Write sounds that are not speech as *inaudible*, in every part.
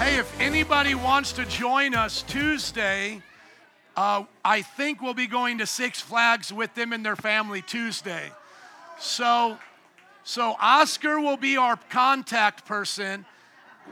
Hey, if anybody wants to join us Tuesday, uh, I think we'll be going to Six Flags with them and their family Tuesday. So, so Oscar will be our contact person.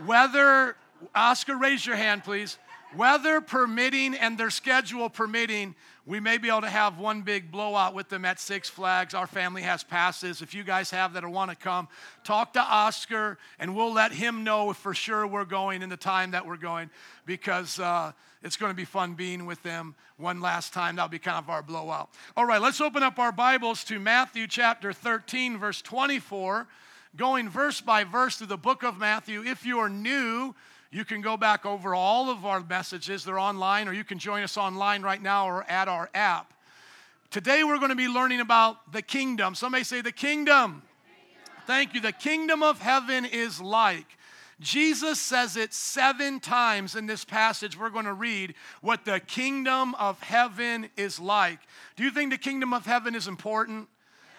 Whether Oscar, raise your hand, please. Weather permitting and their schedule permitting, we may be able to have one big blowout with them at Six Flags. Our family has passes. If you guys have that or want to come, talk to Oscar and we'll let him know for sure we're going in the time that we're going because uh, it's going to be fun being with them one last time. That'll be kind of our blowout. All right, let's open up our Bibles to Matthew chapter 13, verse 24, going verse by verse through the book of Matthew. If you are new, you can go back over all of our messages. They're online, or you can join us online right now or at our app. Today, we're going to be learning about the kingdom. Somebody say, The kingdom. Thank you. The kingdom of heaven is like. Jesus says it seven times in this passage we're going to read what the kingdom of heaven is like. Do you think the kingdom of heaven is important?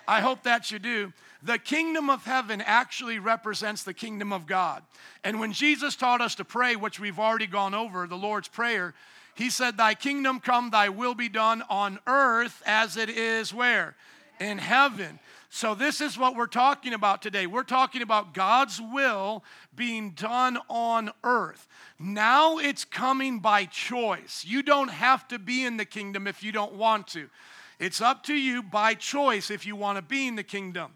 I hope that you do. The kingdom of heaven actually represents the kingdom of God. And when Jesus taught us to pray, which we've already gone over, the Lord's Prayer, he said, Thy kingdom come, thy will be done on earth as it is where? In heaven. So, this is what we're talking about today. We're talking about God's will being done on earth. Now it's coming by choice. You don't have to be in the kingdom if you don't want to. It's up to you by choice if you want to be in the kingdom.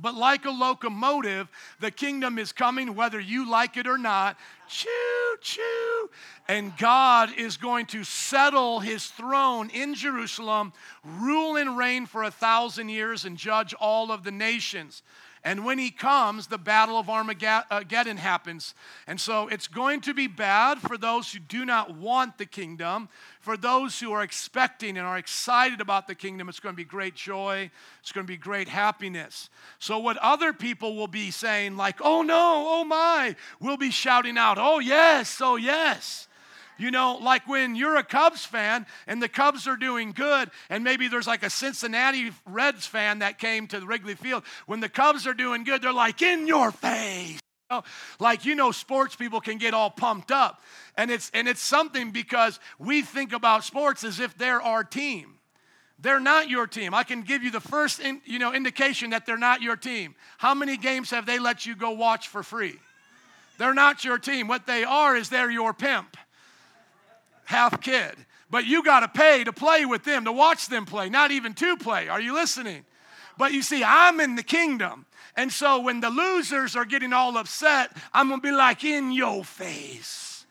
But like a locomotive, the kingdom is coming whether you like it or not. Choo, choo. And God is going to settle his throne in Jerusalem, rule and reign for a thousand years, and judge all of the nations. And when he comes, the battle of Armageddon uh, happens. And so it's going to be bad for those who do not want the kingdom. For those who are expecting and are excited about the kingdom, it's going to be great joy. It's going to be great happiness. So, what other people will be saying, like, oh no, oh my, we'll be shouting out, oh yes, oh yes. You know, like when you're a Cubs fan and the Cubs are doing good, and maybe there's like a Cincinnati Reds fan that came to Wrigley Field. When the Cubs are doing good, they're like, in your face. You know, like you know, sports people can get all pumped up. And it's and it's something because we think about sports as if they're our team. They're not your team. I can give you the first in, you know, indication that they're not your team. How many games have they let you go watch for free? They're not your team. What they are is they're your pimp half kid. But you got to pay to play with them, to watch them play, not even to play. Are you listening? But you see, I'm in the kingdom. And so when the losers are getting all upset, I'm going to be like, in your face.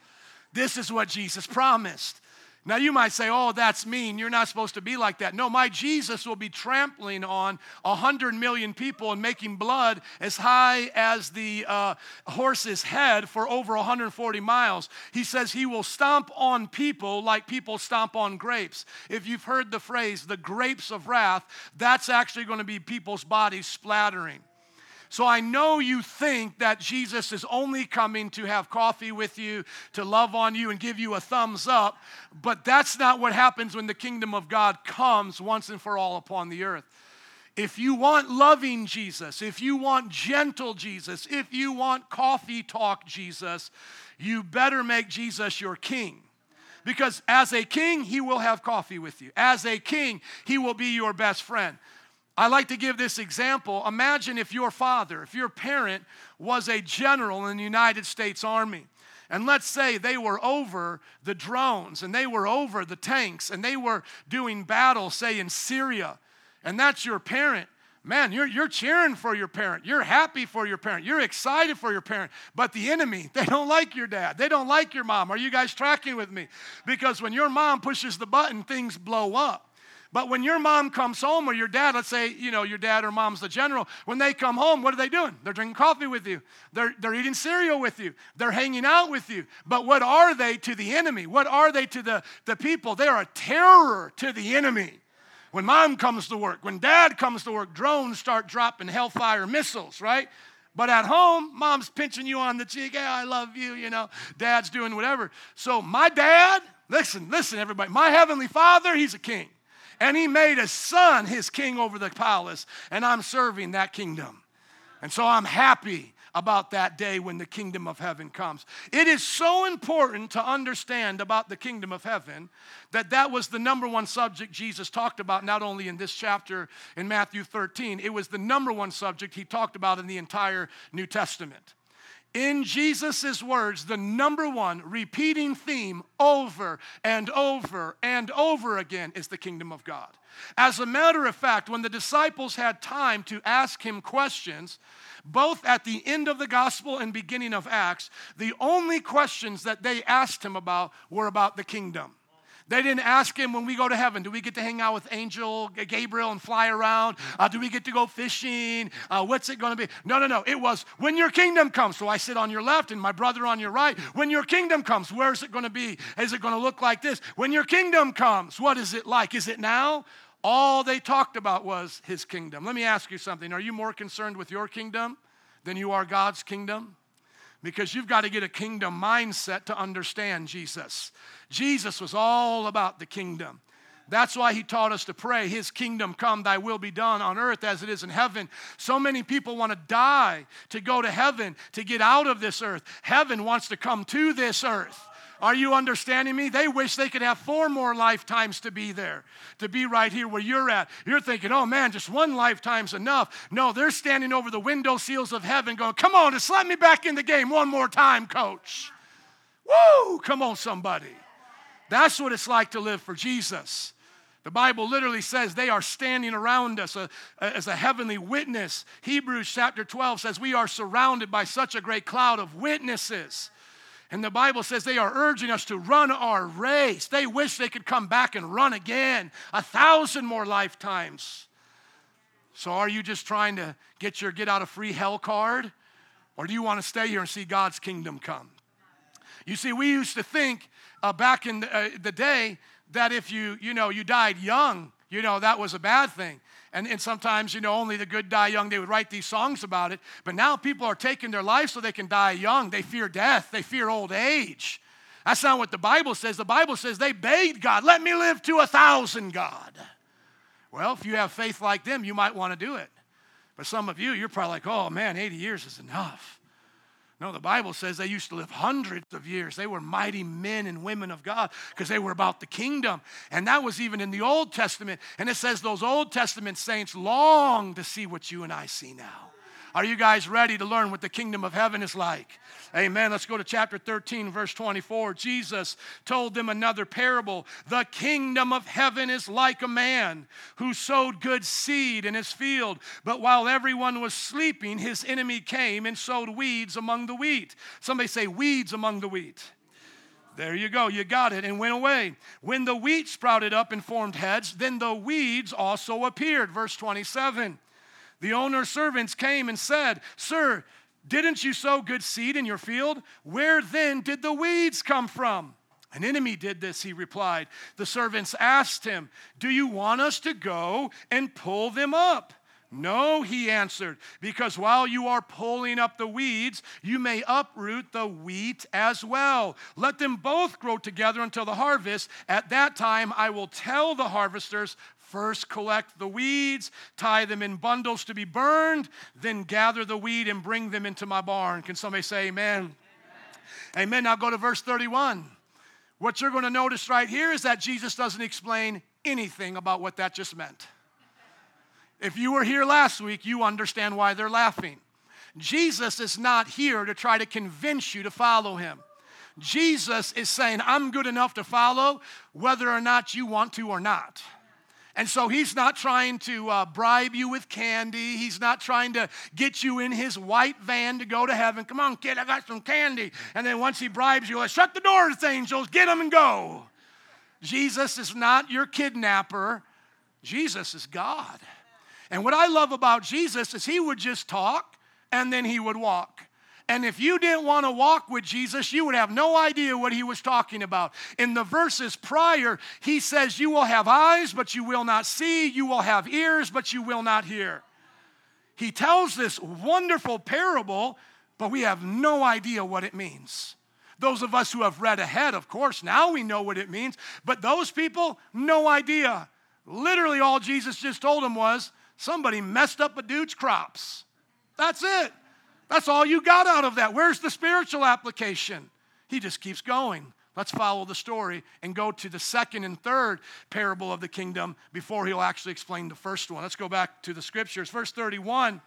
This is what Jesus promised. Now, you might say, oh, that's mean. You're not supposed to be like that. No, my Jesus will be trampling on 100 million people and making blood as high as the uh, horse's head for over 140 miles. He says he will stomp on people like people stomp on grapes. If you've heard the phrase, the grapes of wrath, that's actually going to be people's bodies splattering. So I know you think that Jesus is only coming to have coffee with you, to love on you, and give you a thumbs up, but that's not what happens when the kingdom of God comes once and for all upon the earth. If you want loving Jesus, if you want gentle Jesus, if you want coffee talk Jesus, you better make Jesus your king. Because as a king, he will have coffee with you. As a king, he will be your best friend. I like to give this example. Imagine if your father, if your parent was a general in the United States Army. And let's say they were over the drones and they were over the tanks and they were doing battle, say in Syria. And that's your parent. Man, you're, you're cheering for your parent. You're happy for your parent. You're excited for your parent. But the enemy, *laughs* they don't like your dad. They don't like your mom. Are you guys tracking with me? Because when your mom pushes the button, things blow up. But when your mom comes home or your dad, let's say, you know, your dad or mom's the general, when they come home, what are they doing? They're drinking coffee with you. They're, they're eating cereal with you. They're hanging out with you. But what are they to the enemy? What are they to the, the people? They are a terror to the enemy. When mom comes to work, when dad comes to work, drones start dropping hellfire missiles, right? But at home, mom's pinching you on the cheek. Hey, I love you, you know. Dad's doing whatever. So my dad, listen, listen, everybody. My heavenly father, he's a king. And he made a son his king over the palace, and I'm serving that kingdom. And so I'm happy. about that day when the kingdom of heaven comes. It is so important to understand about the kingdom of heaven that that was the number one subject Jesus talked about, not only in this chapter in Matthew 13, it was the number one subject he talked about in the entire New Testament in Jesus' words, the number one repeating theme over and over and over again is the kingdom of God. As a matter of fact, when the disciples had time to ask him questions, both at the end of the gospel and beginning of Acts, the only questions that they asked him about were about the kingdom. They didn't ask him when we go to heaven, do we get to hang out with Angel Gabriel and fly around? Uh, do we get to go fishing? Uh, what's it going to be? No, no, no. It was when your kingdom comes. So I sit on your left and my brother on your right. When your kingdom comes, where's it going to be? Is it going to look like this? When your kingdom comes, what is it like? Is it now? All they talked about was his kingdom. Let me ask you something. Are you more concerned with your kingdom than you are God's kingdom? Because you've got to get a kingdom mindset to understand Jesus. Jesus was all about the kingdom. That's why he taught us to pray, His kingdom come, thy will be done on earth as it is in heaven. So many people want to die to go to heaven, to get out of this earth. Heaven wants to come to this earth. Are you understanding me? They wish they could have four more lifetimes to be there, to be right here where you're at. You're thinking, oh man, just one lifetime's enough. No, they're standing over the window seals of heaven going, come on, just let me back in the game one more time, coach. Woo! Come on, somebody. That's what it's like to live for Jesus. The Bible literally says they are standing around us uh, as a heavenly witness. Hebrews chapter 12 says we are surrounded by such a great cloud of witnesses. And the Bible says they are urging us to run our race. They wish they could come back and run again a thousand more lifetimes. So, are you just trying to get your get out of free hell card? Or do you want to stay here and see God's kingdom come? You see, we used to think uh, back in the, uh, the day that if you, you know, you died young, you know, that was a bad thing. And, and sometimes, you know, only the good die young. They would write these songs about it. But now people are taking their life so they can die young. They fear death, they fear old age. That's not what the Bible says. The Bible says they begged God, let me live to a thousand, God. Well, if you have faith like them, you might want to do it. But some of you, you're probably like, oh man, 80 years is enough. No, the Bible says they used to live hundreds of years. They were mighty men and women of God because they were about the kingdom. And that was even in the Old Testament. And it says those Old Testament saints long to see what you and I see now. Are you guys ready to learn what the kingdom of heaven is like? Amen. Let's go to chapter 13, verse 24. Jesus told them another parable. The kingdom of heaven is like a man who sowed good seed in his field, but while everyone was sleeping, his enemy came and sowed weeds among the wheat. Somebody say, weeds among the wheat. There you go, you got it, and went away. When the wheat sprouted up and formed heads, then the weeds also appeared. Verse 27. The owner's servants came and said, Sir, didn't you sow good seed in your field? Where then did the weeds come from? An enemy did this, he replied. The servants asked him, Do you want us to go and pull them up? No, he answered, because while you are pulling up the weeds, you may uproot the wheat as well. Let them both grow together until the harvest. At that time, I will tell the harvesters, First, collect the weeds, tie them in bundles to be burned, then gather the wheat and bring them into my barn. Can somebody say amen? Amen. amen. Now go to verse 31. What you're going to notice right here is that Jesus doesn't explain anything about what that just meant. If you were here last week, you understand why they're laughing. Jesus is not here to try to convince you to follow him. Jesus is saying, I'm good enough to follow whether or not you want to or not. And so he's not trying to uh, bribe you with candy. He's not trying to get you in his white van to go to heaven. Come on, kid, I got some candy. And then once he bribes you, shut the doors, angels, get them and go. Jesus is not your kidnapper. Jesus is God. And what I love about Jesus is he would just talk and then he would walk. And if you didn't want to walk with Jesus, you would have no idea what he was talking about. In the verses prior, he says, You will have eyes, but you will not see. You will have ears, but you will not hear. He tells this wonderful parable, but we have no idea what it means. Those of us who have read ahead, of course, now we know what it means, but those people, no idea. Literally, all Jesus just told them was somebody messed up a dude's crops. That's it. That's all you got out of that. Where's the spiritual application? He just keeps going. Let's follow the story and go to the second and third parable of the kingdom before he'll actually explain the first one. Let's go back to the scriptures. Verse 31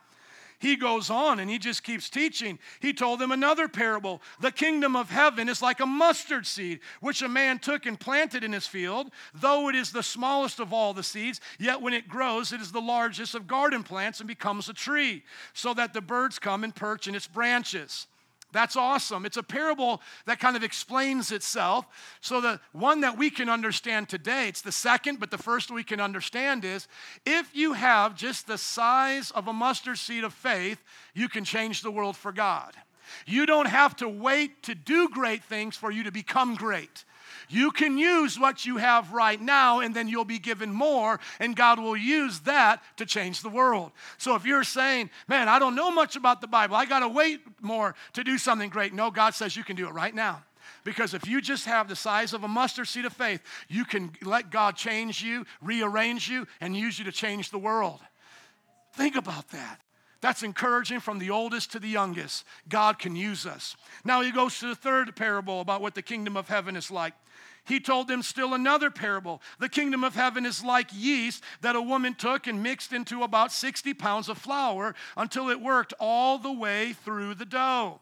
he goes on and he just keeps teaching. He told them another parable. The kingdom of heaven is like a mustard seed, which a man took and planted in his field. Though it is the smallest of all the seeds, yet when it grows, it is the largest of garden plants and becomes a tree, so that the birds come and perch in its branches. That's awesome. It's a parable that kind of explains itself. So, the one that we can understand today, it's the second, but the first we can understand is if you have just the size of a mustard seed of faith, you can change the world for God. You don't have to wait to do great things for you to become great. You can use what you have right now, and then you'll be given more, and God will use that to change the world. So if you're saying, man, I don't know much about the Bible, I got to wait more to do something great, no, God says you can do it right now. Because if you just have the size of a mustard seed of faith, you can let God change you, rearrange you, and use you to change the world. Think about that. That's encouraging from the oldest to the youngest. God can use us. Now he goes to the third parable about what the kingdom of heaven is like. He told them still another parable. The kingdom of heaven is like yeast that a woman took and mixed into about 60 pounds of flour until it worked all the way through the dough.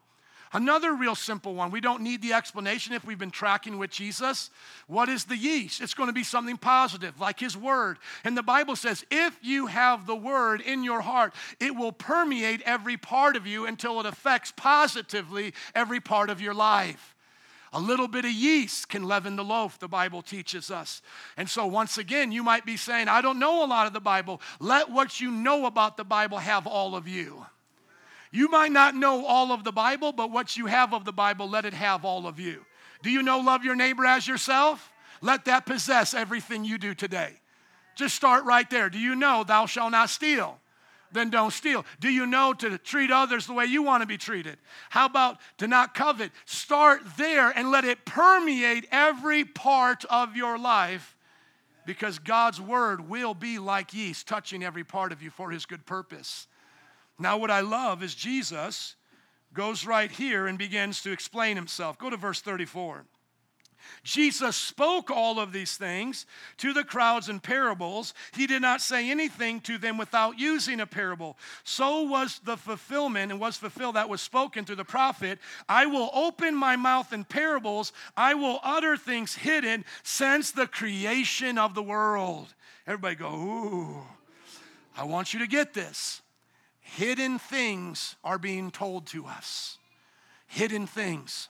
Another real simple one. We don't need the explanation if we've been tracking with Jesus. What is the yeast? It's going to be something positive, like His Word. And the Bible says if you have the Word in your heart, it will permeate every part of you until it affects positively every part of your life. A little bit of yeast can leaven the loaf, the Bible teaches us. And so, once again, you might be saying, I don't know a lot of the Bible. Let what you know about the Bible have all of you. You might not know all of the Bible, but what you have of the Bible, let it have all of you. Do you know love your neighbor as yourself? Let that possess everything you do today. Just start right there. Do you know thou shalt not steal? then don't steal. Do you know to treat others the way you want to be treated? How about to not covet? Start there and let it permeate every part of your life because God's word will be like yeast, touching every part of you for his good purpose. Now, what I love is Jesus goes right here and begins to explain himself. Go to verse 34. Jesus spoke all of these things to the crowds in parables. He did not say anything to them without using a parable. So was the fulfillment and was fulfilled that was spoken through the prophet I will open my mouth in parables, I will utter things hidden since the creation of the world. Everybody go, ooh. I want you to get this. Hidden things are being told to us. Hidden things.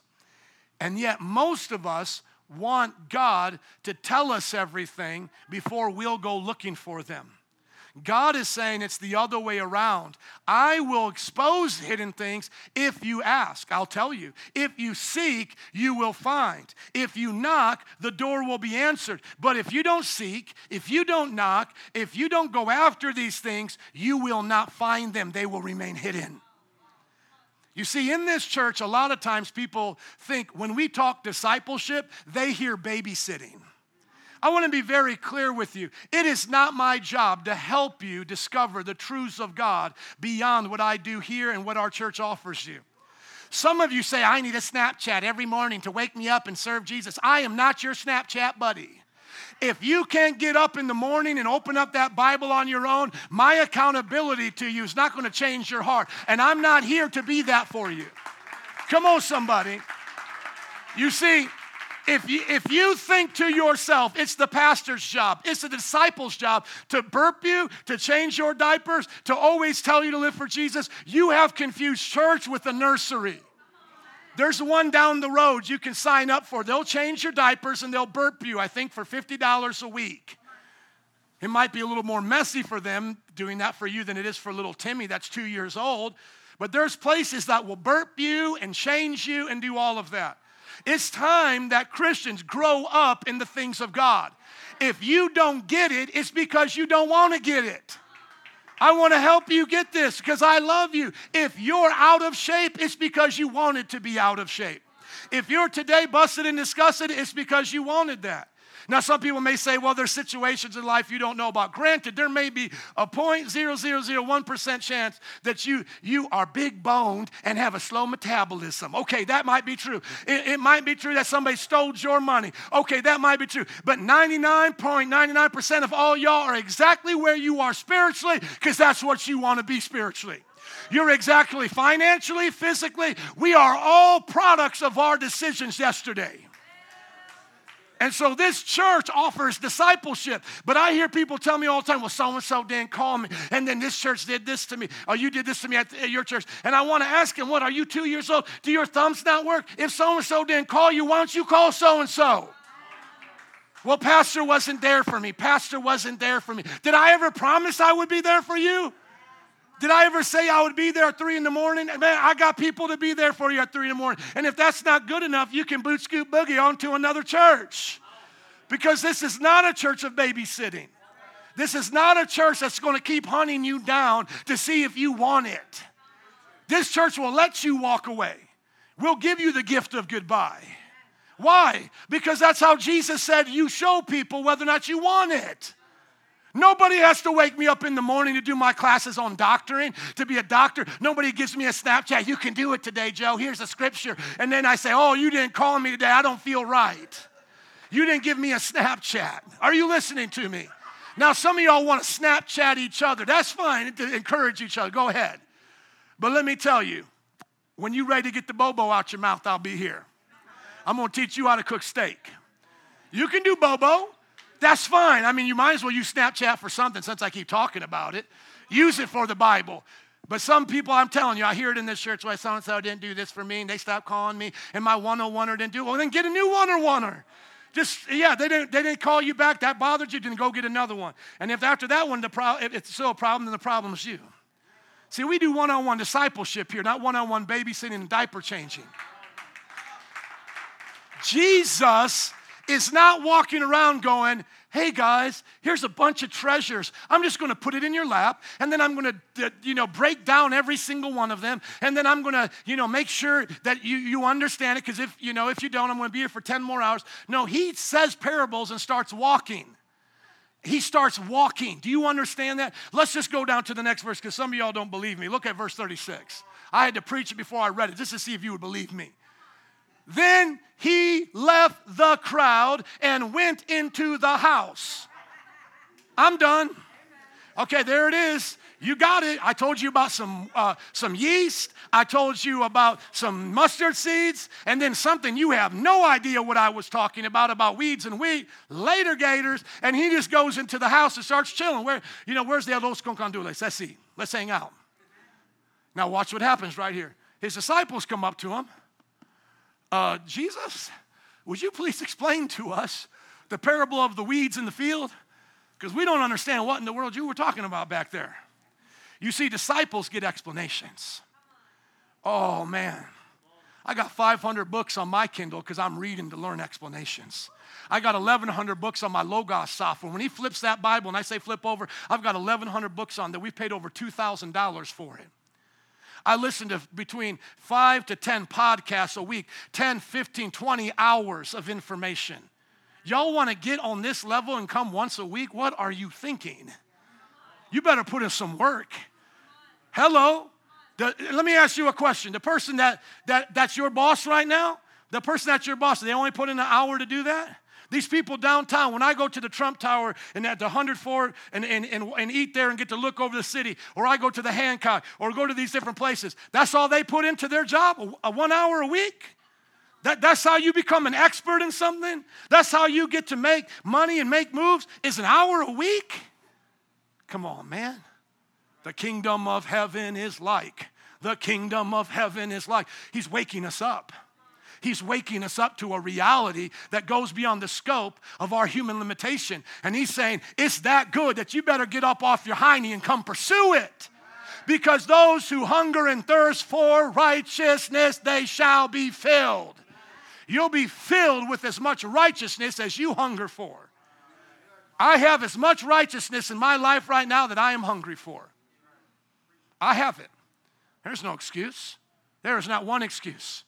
And yet, most of us want God to tell us everything before we'll go looking for them. God is saying it's the other way around. I will expose hidden things if you ask. I'll tell you. If you seek, you will find. If you knock, the door will be answered. But if you don't seek, if you don't knock, if you don't go after these things, you will not find them. They will remain hidden. You see, in this church, a lot of times people think when we talk discipleship, they hear babysitting. I want to be very clear with you. It is not my job to help you discover the truths of God beyond what I do here and what our church offers you. Some of you say, I need a Snapchat every morning to wake me up and serve Jesus. I am not your Snapchat buddy. If you can't get up in the morning and open up that Bible on your own, my accountability to you is not going to change your heart. And I'm not here to be that for you. Come on, somebody. You see, if you, if you think to yourself, it's the pastor's job, it's the disciple's job to burp you, to change your diapers, to always tell you to live for Jesus, you have confused church with the nursery. There's one down the road you can sign up for. They'll change your diapers and they'll burp you, I think, for $50 a week. It might be a little more messy for them doing that for you than it is for little Timmy that's two years old. But there's places that will burp you and change you and do all of that. It's time that Christians grow up in the things of God. If you don't get it, it's because you don't want to get it. I want to help you get this because I love you. If you're out of shape, it's because you wanted to be out of shape. If you're today busted and disgusted, it's because you wanted that. Now, some people may say, well, there's situations in life you don't know about. Granted, there may be a 0.0001% chance that you, you are big boned and have a slow metabolism. Okay, that might be true. It, it might be true that somebody stole your money. Okay, that might be true. But 99.99% of all y'all are exactly where you are spiritually because that's what you want to be spiritually. You're exactly financially, physically. We are all products of our decisions yesterday. And so this church offers discipleship. But I hear people tell me all the time, well, so and so didn't call me. And then this church did this to me. Or you did this to me at, your church. And I want to ask him, what, are you two years old? Do your thumbs not work? If so and so didn't call you, why don't you call so and so? Well, Pastor wasn't there for me. Pastor wasn't there for me. Did I ever promise I would be there for you? Did I ever say I would be there at three in the morning? Man, I got people to be there for you at three in the morning. And if that's not good enough, you can boot scoot boogie on to another church. Because this is not a church of babysitting. This is not a church that's going to keep hunting you down to see if you want it. This church will let you walk away. We'll give you the gift of goodbye. Why? Because that's how Jesus said you show people whether or not you want it. Nobody has to wake me up in the morning to do my classes on doctoring, to be a doctor. Nobody gives me a Snapchat. You can do it today, Joe. Here's a scripture. And then I say, Oh, you didn't call me today. I don't feel right. You didn't give me a Snapchat. Are you listening to me? Now, some of y'all want to Snapchat each other. That's fine to encourage each other. Go ahead. But let me tell you, when you're ready to get the bobo out your mouth, I'll be here. I'm going to teach you how to cook steak. You can do bobo. That's fine. I mean, you might as well use Snapchat for something since I keep talking about it. Use it for the Bible. But some people, I'm telling you, I hear it in this church, why so and so didn't do this for me, and they stopped calling me, and my 101er didn't do it. Well, then get a new 101er. Just, yeah, they didn't, they didn't call you back. That bothered you, then go get another one. And if after that one, the pro- if it's still a problem, then the problem is you. See, we do one on one discipleship here, not one on one babysitting and diaper changing. Jesus is not walking around going, hey guys, here's a bunch of treasures. I'm just going to put it in your lap, and then I'm going to, you know, break down every single one of them, and then I'm going to, you know, make sure that you, you understand it, because if, you know, if you don't, I'm going to be here for 10 more hours. No, he says parables and starts walking. He starts walking. Do you understand that? Let's just go down to the next verse, because some of y'all don't believe me. Look at verse 36. I had to preach it before I read it, just to see if you would believe me. Then he left the crowd and went into the house. I'm done. Okay, there it is. You got it. I told you about some, uh, some yeast. I told you about some mustard seeds, and then something you have no idea what I was talking about about weeds and wheat, later gators. And he just goes into the house and starts chilling. Where, you know, where's the arroz con gandules? Let's see. Let's hang out. Now watch what happens right here. His disciples come up to him uh, Jesus, would you please explain to us the parable of the weeds in the field? Because we don't understand what in the world you were talking about back there. You see, disciples get explanations. Oh, man. I got 500 books on my Kindle because I'm reading to learn explanations. I got 1,100 books on my Logos software. When he flips that Bible and I say flip over, I've got 1,100 books on that. We've paid over $2,000 for it. I listen to between five to 10 podcasts a week, 10, 15, 20 hours of information. Y'all want to get on this level and come once a week? What are you thinking? You better put in some work. Hello? The, let me ask you a question. The person that, that that's your boss right now, the person that's your boss, they only put in an hour to do that? These people downtown, when I go to the Trump Tower and at the 100 Fort and, and, and, and eat there and get to look over the city, or I go to the Hancock or go to these different places, that's all they put into their job, a one hour a week? That, that's how you become an expert in something? That's how you get to make money and make moves? Is an hour a week? Come on, man. The kingdom of heaven is like. The kingdom of heaven is like. He's waking us up. He's waking us up to a reality that goes beyond the scope of our human limitation. And He's saying, It's that good that you better get up off your hiney and come pursue it. Because those who hunger and thirst for righteousness, they shall be filled. You'll be filled with as much righteousness as you hunger for. I have as much righteousness in my life right now that I am hungry for. I have it. There's no excuse. There is not one excuse.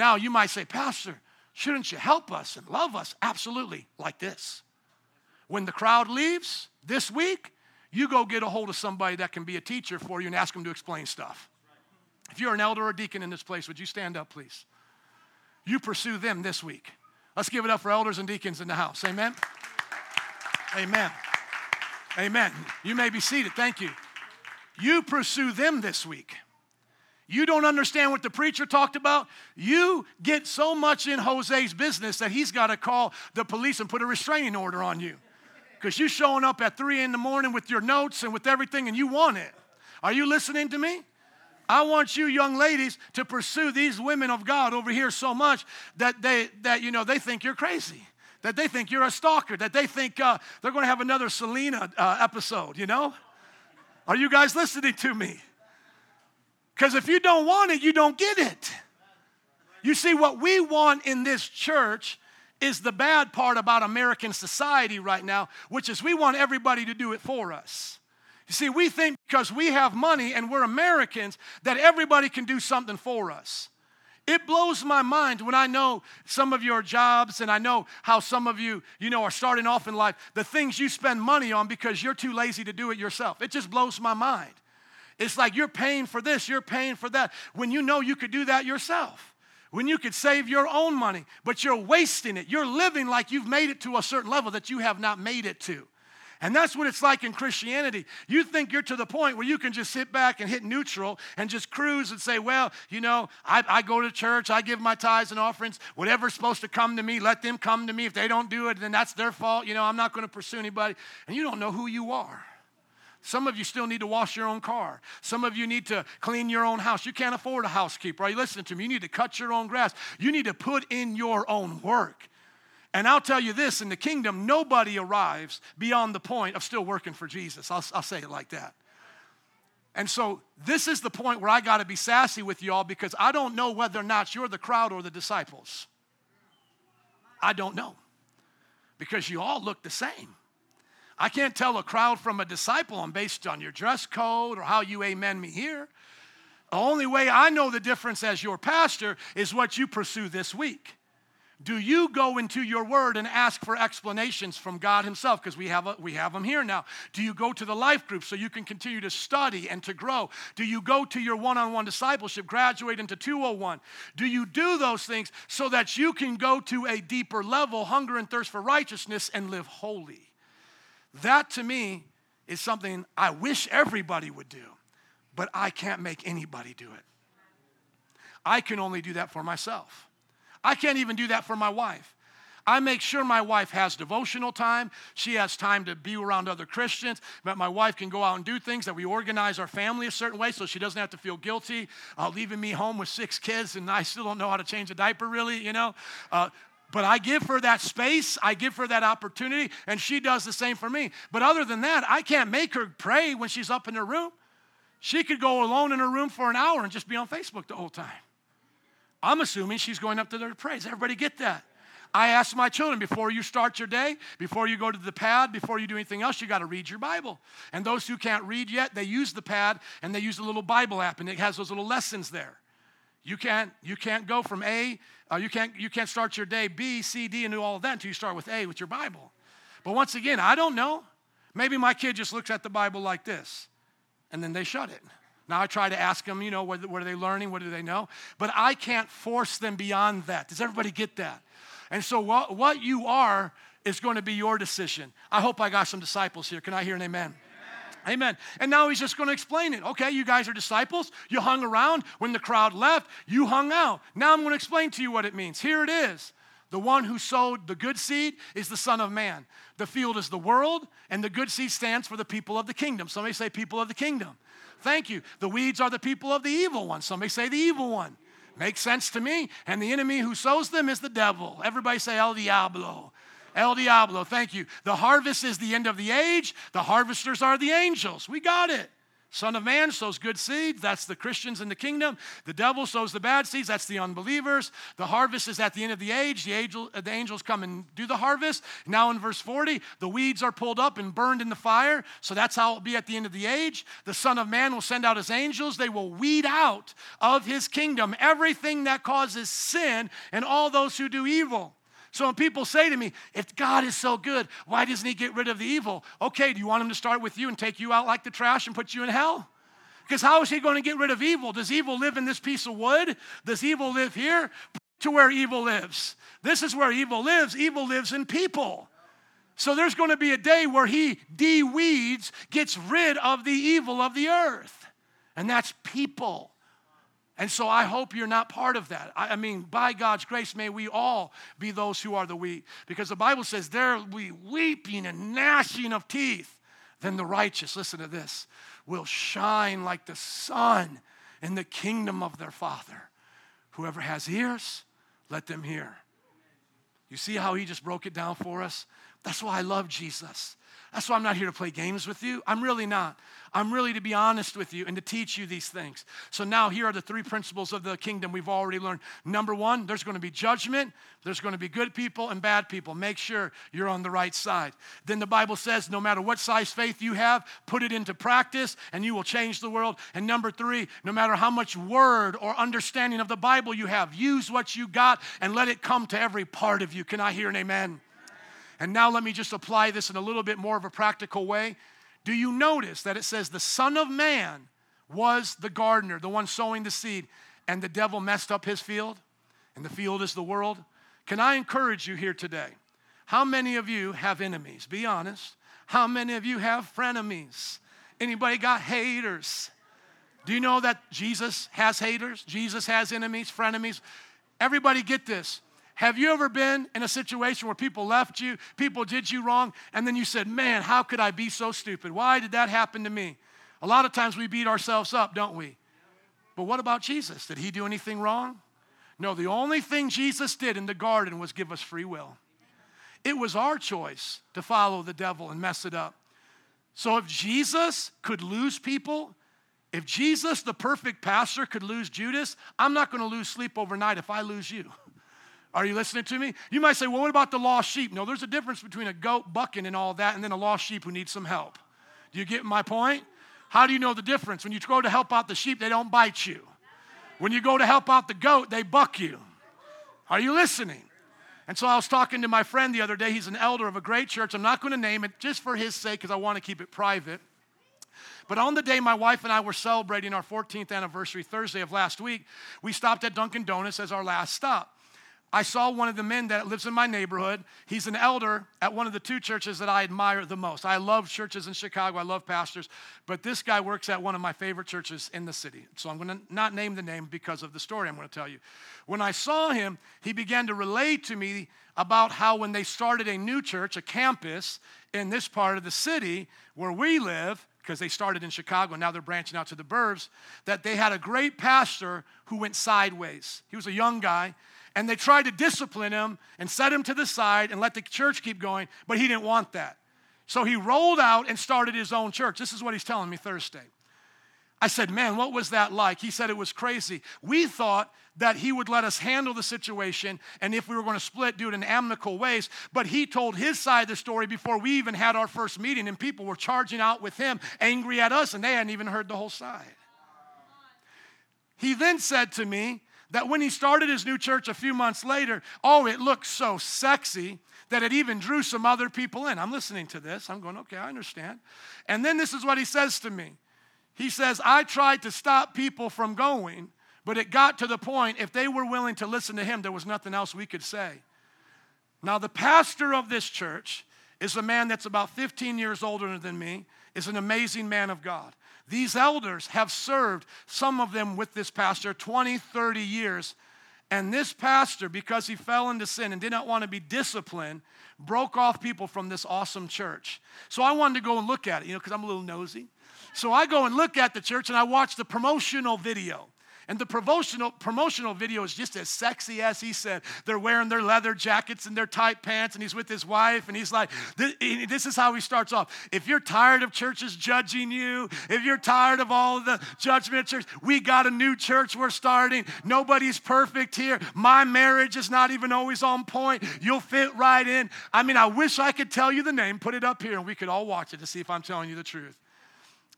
Now, you might say, Pastor, Shouldn't you help us and love us? Absolutely, like this. When the crowd leaves this week, you go get a hold of somebody that can be a teacher for you and ask them to explain stuff. If you're an elder or deacon in this place, would you stand up, please? You pursue them this week. Let's give it up for elders and deacons in the house. Amen. Amen. Amen. You may be seated. Thank you. You pursue them this week. You don't understand what the preacher talked about. You get so much in Jose's business that he's got to call the police and put a restraining order on you. Because you're showing up at three in the morning with your notes and with everything and you want it. Are you listening to me? I want you young ladies to pursue these women of God over here so much that they that you know they think you're crazy that they think you're a stalker, that they think uh, they're going to have another Selena uh, episode, you know? Are you guys listening to me? Because if you don't want it, you don't get it. You see, what we want in this church is the bad part about American society right now, which is we want everybody to do it for us. You see, we think because we have money and we're Americans that everybody can do something for us. It blows my mind when I know some of your jobs and I know how some of you, you know, are starting off in life, the things you spend money on because you're too lazy to do it yourself. It just blows my mind. It's like you're paying for this, you're paying for that, when you know you could do that yourself. When you could save your own money, but you're wasting it. You're living like you've made it to a certain level that you have not made it to. And that's what it's like in Christianity. You think you're to the point where you can just sit back and hit neutral and just cruise and say, well, you know, I, I, go to church, I give my tithes and offerings. Whatever's supposed to come to me, let them come to me. If they don't do it, then that's their fault. You know, I'm not going to pursue anybody. And you don't know who you are. Some of you still need to wash your own car. Some of you need to clean your own house. You can't afford a housekeeper. Are you listening to me? You need to cut your own grass. You need to put in your own work. And I'll tell you this in the kingdom, nobody arrives beyond the point of still working for Jesus. I'll, I'll say it like that. And so, this is the point where I got to be sassy with y'all because I don't know whether or not you're the crowd or the disciples. I don't know because you all look the same. I can't tell a crowd from a disciple based on your dress code or how you amen me here. The only way I know the difference as your pastor is what you pursue this week. Do you go into your word and ask for explanations from God Himself? Because we, have a, we have them here now. Do you go to the life group so you can continue to study and to grow? Do you go to your one on one discipleship, graduate into 201? Do you do those things so that you can go to a deeper level, hunger and thirst for righteousness, and live holy? That to me is something I wish everybody would do, but I can't make anybody do it. I can only do that for myself. I can't even do that for my wife. I make sure my wife has devotional time. She has time to be around other Christians. But my wife can go out and do things that we organize our family a certain way so she doesn't have to feel guilty uh, leaving me home with six kids and I still don't know how to change a diaper, really, you know. Uh, but I give her that space, I give her that opportunity, and she does the same for me. But other than that, I can't make her pray when she's up in her room. She could go alone in her room for an hour and just be on Facebook the whole time. I'm assuming she's going up to there to praise. Everybody get that? I ask my children before you start your day, before you go to the pad, before you do anything else, you got to read your Bible. And those who can't read yet, they use the pad and they use a little Bible app and it has those little lessons there. You can't, you can't go from A, uh, you, can't, you can't start your day B, C, D, and do all of that until you start with A with your Bible. But once again, I don't know. Maybe my kid just looks at the Bible like this and then they shut it. Now I try to ask them, you know, what, what are they learning? What do they know? But I can't force them beyond that. Does everybody get that? And so what, what you are is going to be your decision. I hope I got some disciples here. Can I hear an amen? Amen. And now he's just going to explain it. Okay, you guys are disciples. You hung around. When the crowd left, you hung out. Now I'm going to explain to you what it means. Here it is. The one who sowed the good seed is the Son of Man. The field is the world, and the good seed stands for the people of the kingdom. Somebody say, people of the kingdom. Thank you. The weeds are the people of the evil one. Somebody say the evil one. Makes sense to me. And the enemy who sows them is the devil. Everybody say El Diablo. El Diablo. Thank you. The harvest is the end of the age. The harvesters are the angels. We got it. Son of man sows good seeds, that's the Christians in the kingdom. The devil sows the bad seeds, that's the unbelievers. The harvest is at the end of the age. The, angel, the angels come and do the harvest. Now in verse 40, the weeds are pulled up and burned in the fire. So that's how it'll be at the end of the age. The Son of Man will send out his angels. They will weed out of his kingdom everything that causes sin and all those who do evil. So when people say to me, if God is so good, why doesn't he get rid of the evil? Okay, do you want him to start with you and take you out like the trash and put you in hell? Because how is he going to get rid of evil? Does evil live in this piece of wood? Does evil live here? To where evil lives. This is where evil lives. Evil lives in people. So there's going to be a day where he de-weeds, gets rid of the evil of the earth. And that's people. And so I hope you're not part of that. I, mean, by God's grace, may we all be those who are the weak. Because the Bible says there will be weeping and gnashing of teeth. Then the righteous, listen to this, will shine like the sun in the kingdom of their Father. Whoever has ears, let them hear. You see how he just broke it down for us? That's why I love Jesus. That's why I'm not here to play games with you. I'm really not. I'm really to be honest with you and to teach you these things. So now here are the three principles of the kingdom we've already learned. Number one, there's going to be judgment, there's going to be good people and bad people. Make sure you're on the right side. Then the Bible says no matter what size faith you have, put it into practice and you will change the world. And number three, no matter how much word or understanding of the Bible you have, use what you got and let it come to every part of you. Can I hear an amen? And now let me just apply this in a little bit more of a practical way. Do you notice that it says the Son of Man was the gardener, the one sowing the seed, and the devil messed up his field? And the field is the world? Can I encourage you here today? How many of you have enemies? Be honest. How many of you have frenemies? Anybody got haters? Do you know that Jesus has haters? Jesus has enemies, frenemies. Everybody get this. Have you ever been in a situation where people left you, people did you wrong, and then you said, Man, how could I be so stupid? Why did that happen to me? A lot of times we beat ourselves up, don't we? But what about Jesus? Did he do anything wrong? No, the only thing Jesus did in the garden was give us free will. It was our choice to follow the devil and mess it up. So if Jesus could lose people, if Jesus, the perfect pastor, could lose Judas, I'm not going to lose sleep overnight if I lose you. *laughs* Are you listening to me? You might say, well, what about the lost sheep? No, there's a difference between a goat bucking and all that and then a lost sheep who needs some help. Do you get my point? How do you know the difference? When you go to help out the sheep, they don't bite you. When you go to help out the goat, they buck you. Are you listening? And so I was talking to my friend the other day. He's an elder of a great church. I'm not going to name it just for his sake because I want to keep it private. But on the day my wife and I were celebrating our 14th anniversary, Thursday of last week, we stopped at Dunkin' Donuts as our last stop. I saw one of the men that lives in my neighborhood. He's an elder at one of the two churches that I admire the most. I love churches in Chicago, I love pastors, but this guy works at one of my favorite churches in the city. So I'm going to not name the name because of the story I'm going to tell you. When I saw him, he began to relate to me about how when they started a new church, a campus in this part of the city where we live, because they started in Chicago and now they're branching out to the burbs, that they had a great pastor who went sideways. He was a young guy and they tried to discipline him and set him to the side and let the church keep going, but he didn't want that. So he rolled out and started his own church. This is what he's telling me Thursday. I said, Man, what was that like? He said it was crazy. We thought that he would let us handle the situation and if we were going to split, do it in amicable ways. But he told his side of the story before we even had our first meeting, and people were charging out with him, angry at us, and they hadn't even heard the whole side. He then said to me, that when he started his new church a few months later, oh, it looked so sexy that it even drew some other people in. I'm listening to this. I'm going, okay, I understand. And then this is what he says to me. He says, I tried to stop people from going, but it got to the point if they were willing to listen to him, there was nothing else we could say. Now, the pastor of this church is a man that's about 15 years older than me, is an amazing man of God. These elders have served, some of them with this pastor, 20, 30 years. And this pastor, because he fell into sin and did not want to be disciplined, broke off people from this awesome church. So I wanted to go and look at it, you know, because I'm a little nosy. So I go and look at the church and I watch the promotional video. And the promotional, promotional video is just as sexy as he said. They're wearing their leather jackets and their tight pants, and he's with his wife, and he's like, this is how he starts off. If you're tired of churches judging you, if you're tired of all of the judgment church, we got a new church we're starting. Nobody's perfect here. My marriage is not even always on point. You'll fit right in. I mean, I wish I could tell you the name, put it up here, and we could all watch it to see if I'm telling you the truth.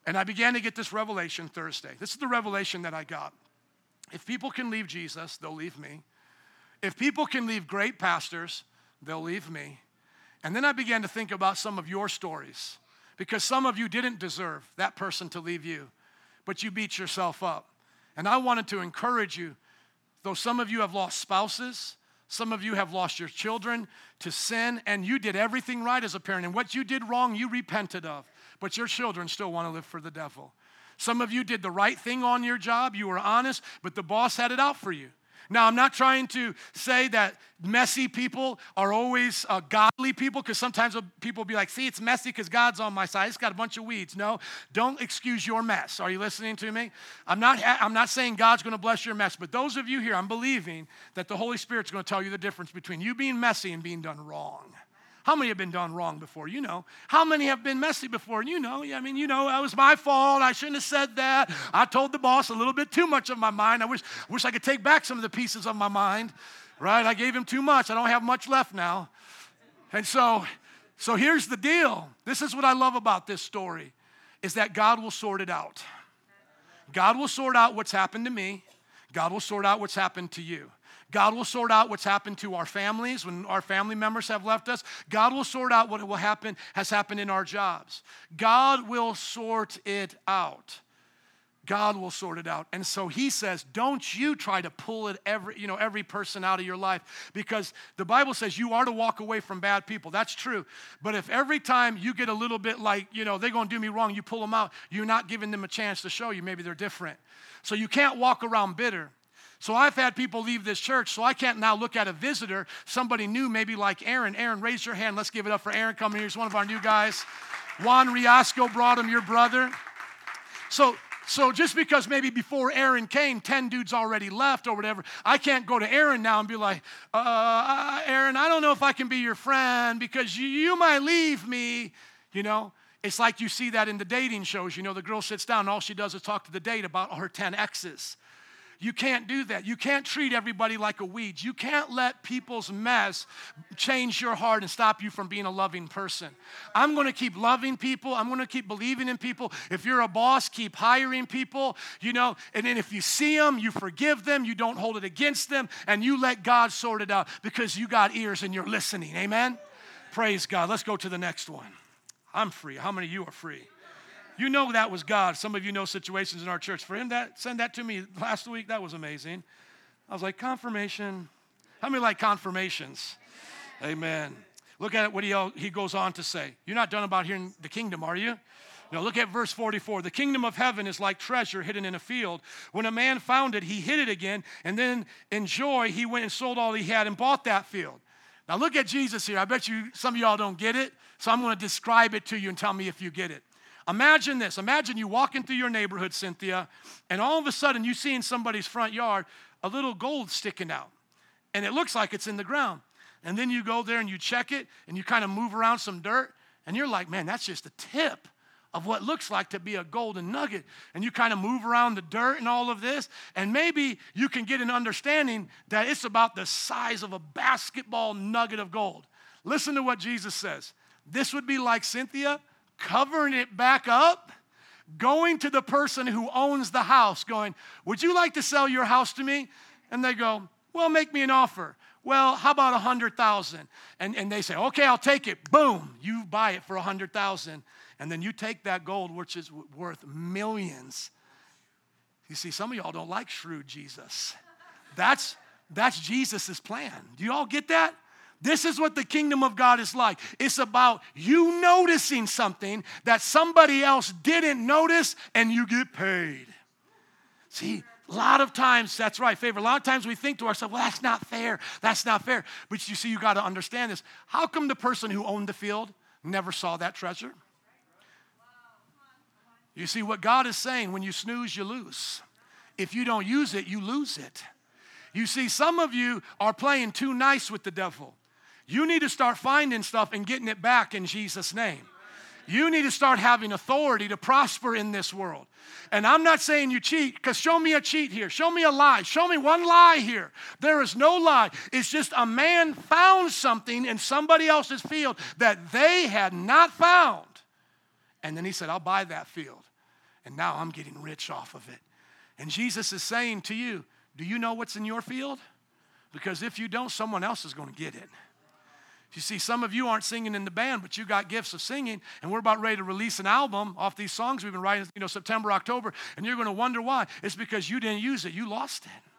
And I began to get this revelation Thursday. This is the revelation that I got. If people can leave Jesus, they'll leave me. If people can leave great pastors, they'll leave me. And then I began to think about some of your stories because some of you didn't deserve that person to leave you, but you beat yourself up. And I wanted to encourage you, though some of you have lost spouses, some of you have lost your children to sin, and you did everything right as a parent. And what you did wrong, you repented of, but your children still want to live for the devil. Some of you did the right thing on your job, you were honest, but the boss had it out for you. Now, I'm not trying to say that messy people are always uh, godly people because sometimes people will be like, see, it's messy because God's on my side. It's got a bunch of weeds. No, don't excuse your mess. Are you listening to me? I'm not, I'm not saying God's going to bless your mess, but those of you here, I'm believing that the Holy Spirit's going to tell you the difference between you being messy and being done wrong. How many have been done wrong before? You know. How many have been messy before? You know. I mean, you know, that was my fault. I shouldn't have said that. I told the boss a little bit too much of my mind. I wish, wish I could take back some of the pieces of my mind. Right? I gave him too much. I don't have much left now. And so, so here's the deal. This is what I love about this story is that God will sort it out. God will sort out what's happened to me. God will sort out what's happened to you. God will sort out what's happened to our families when our family members have left us. God will sort out what will happen has happened in our jobs. God will sort it out. God will sort it out. And so he says, don't you try to pull it every, you know, every person out of your life because the Bible says you are to walk away from bad people. That's true. But if every time you get a little bit like, you know, they're going to do me wrong, you pull them out, you're not giving them a chance to show you maybe they're different. So you can't walk around bitter. So I've had people leave this church, so I can't now look at a visitor, somebody new, maybe like Aaron. Aaron, raise your hand. Let's give it up for Aaron coming here. He's one of our new guys. Juan Riasco brought him, your brother. So, so just because maybe before Aaron came, 10 dudes already left or whatever, I can't go to Aaron now and be like, uh, Aaron, I don't know if I can be your friend because you, you might leave me, you know. It's like you see that in the dating shows. You know, the girl sits down all she does is talk to the date about her 10 exes. You can't do that. You can't treat everybody like a weed. You can't let people's mess change your heart and stop you from being a loving person. I'm going to keep loving people. I'm going to keep believing in people. If you're a boss, keep hiring people, you know, and then if you see them, you forgive them, you don't hold it against them, and you let God sort it out because you got ears and you're listening. Amen? Praise God. Let's go to the next one. I'm free. How many of you are free? You know that was God. Some of you know situations in our church. For him that send that to me last week, that was amazing. I was like, confirmation. How many like confirmations? Amen. Look at what he, he goes on to say. You're not done about hearing the kingdom, are you? Now look at verse 44. The kingdom of heaven is like treasure hidden in a field. When a man found it, he hid it again, and then in joy, he went and sold all he had and bought that field. Now look at Jesus here. I bet you some of y'all don't get it, so I'm going to describe it to you and tell me if you get it. Imagine this. Imagine you walking through your neighborhood, Cynthia, and all of a sudden you see in somebody's front yard a little gold sticking out. And it looks like it's in the ground. And then you go there and you check it and you kind of move around some dirt and you're like, man, that's just a tip of what looks like to be a golden nugget. And you kind of move around the dirt and all of this. And maybe you can get an understanding that it's about the size of a basketball nugget of gold. Listen to what Jesus says. This would be like Cynthia covering it back up, going to the person who owns the house, going, Would you like to sell your house to me? And they go, Well, make me an offer. Well, how about a hundred thousand? And, and they say, okay, I'll take it. Boom, you buy it for a hundred thousand. And then you take that gold, which is worth millions. You see, some of y'all don't like shrewd Jesus. That's that's Jesus' plan. Do you all get that? This is what the kingdom of God is like. It's about you noticing something that somebody else didn't notice and you get paid. See, a lot of times, that's right, favor. A lot of times we think to ourselves, well, that's not fair. That's not fair. But you see, you got to understand this. How come the person who owned the field never saw that treasure? You see, what God is saying, when you snooze, you lose. if you don't use it, you lose it. You see, some of you are playing too nice with the devil. You need to start finding stuff and getting it back in Jesus' name. You need to start having authority to prosper in this world. And I'm not saying you cheat, because show me a cheat here. Show me a lie. Show me one lie here. There is no lie. It's just a man found something in somebody else's field that they had not found. And then he said, I'll buy that field. And now I'm getting rich off of it. And Jesus is saying to you, Do you know what's in your field? Because if you don't, someone else is going to get it. You see, some of you aren't singing in the band, but you got gifts of singing, and we're about ready to release an album off these songs we've been writing, you know, September, October, and you're going to wonder why. It's because you didn't use it, you lost it.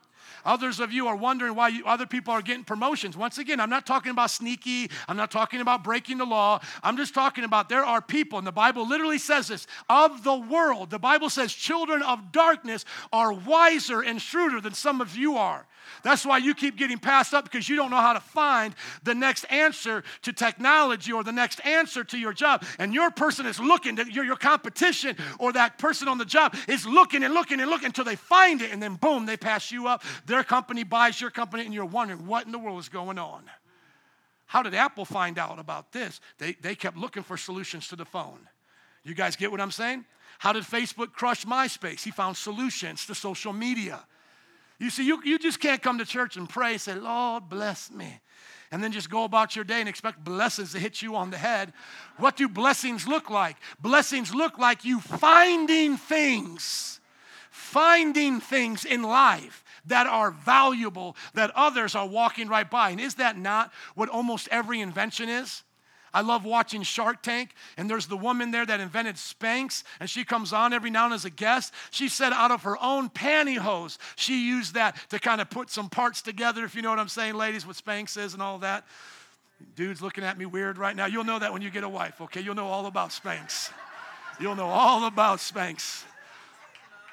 Others of you are wondering why you, other people are getting promotions. Once again, I'm not talking about sneaky. I'm not talking about breaking the law. I'm just talking about there are people, and the Bible literally says this of the world. The Bible says children of darkness are wiser and shrewder than some of you are. That's why you keep getting passed up because you don't know how to find the next answer to technology or the next answer to your job. And your person is looking, your, your competition or that person on the job is looking and looking and looking until they find it. And then boom, they pass you up. Their company buys your company, and you're wondering what in the world is going on. How did Apple find out about this? They, they kept looking for solutions to the phone. You guys get what I'm saying? How did Facebook crush MySpace? He found solutions to social media. You see, you, you just can't come to church and pray and say, Lord, bless me. And then just go about your day and expect blessings to hit you on the head. What do blessings look like? Blessings look like you finding things, finding things in life that are valuable that others are walking right by. And is that not what almost every invention is? I love watching Shark Tank, and there's the woman there that invented Spanx, and she comes on every now and as a guest. She said out of her own pantyhose, she used that to kind of put some parts together, if you know what I'm saying, ladies, what Spanx is and all that. Dude's looking at me weird right now. You'll know that when you get a wife, okay? You'll know all about Spanx. You'll know all about Spanx.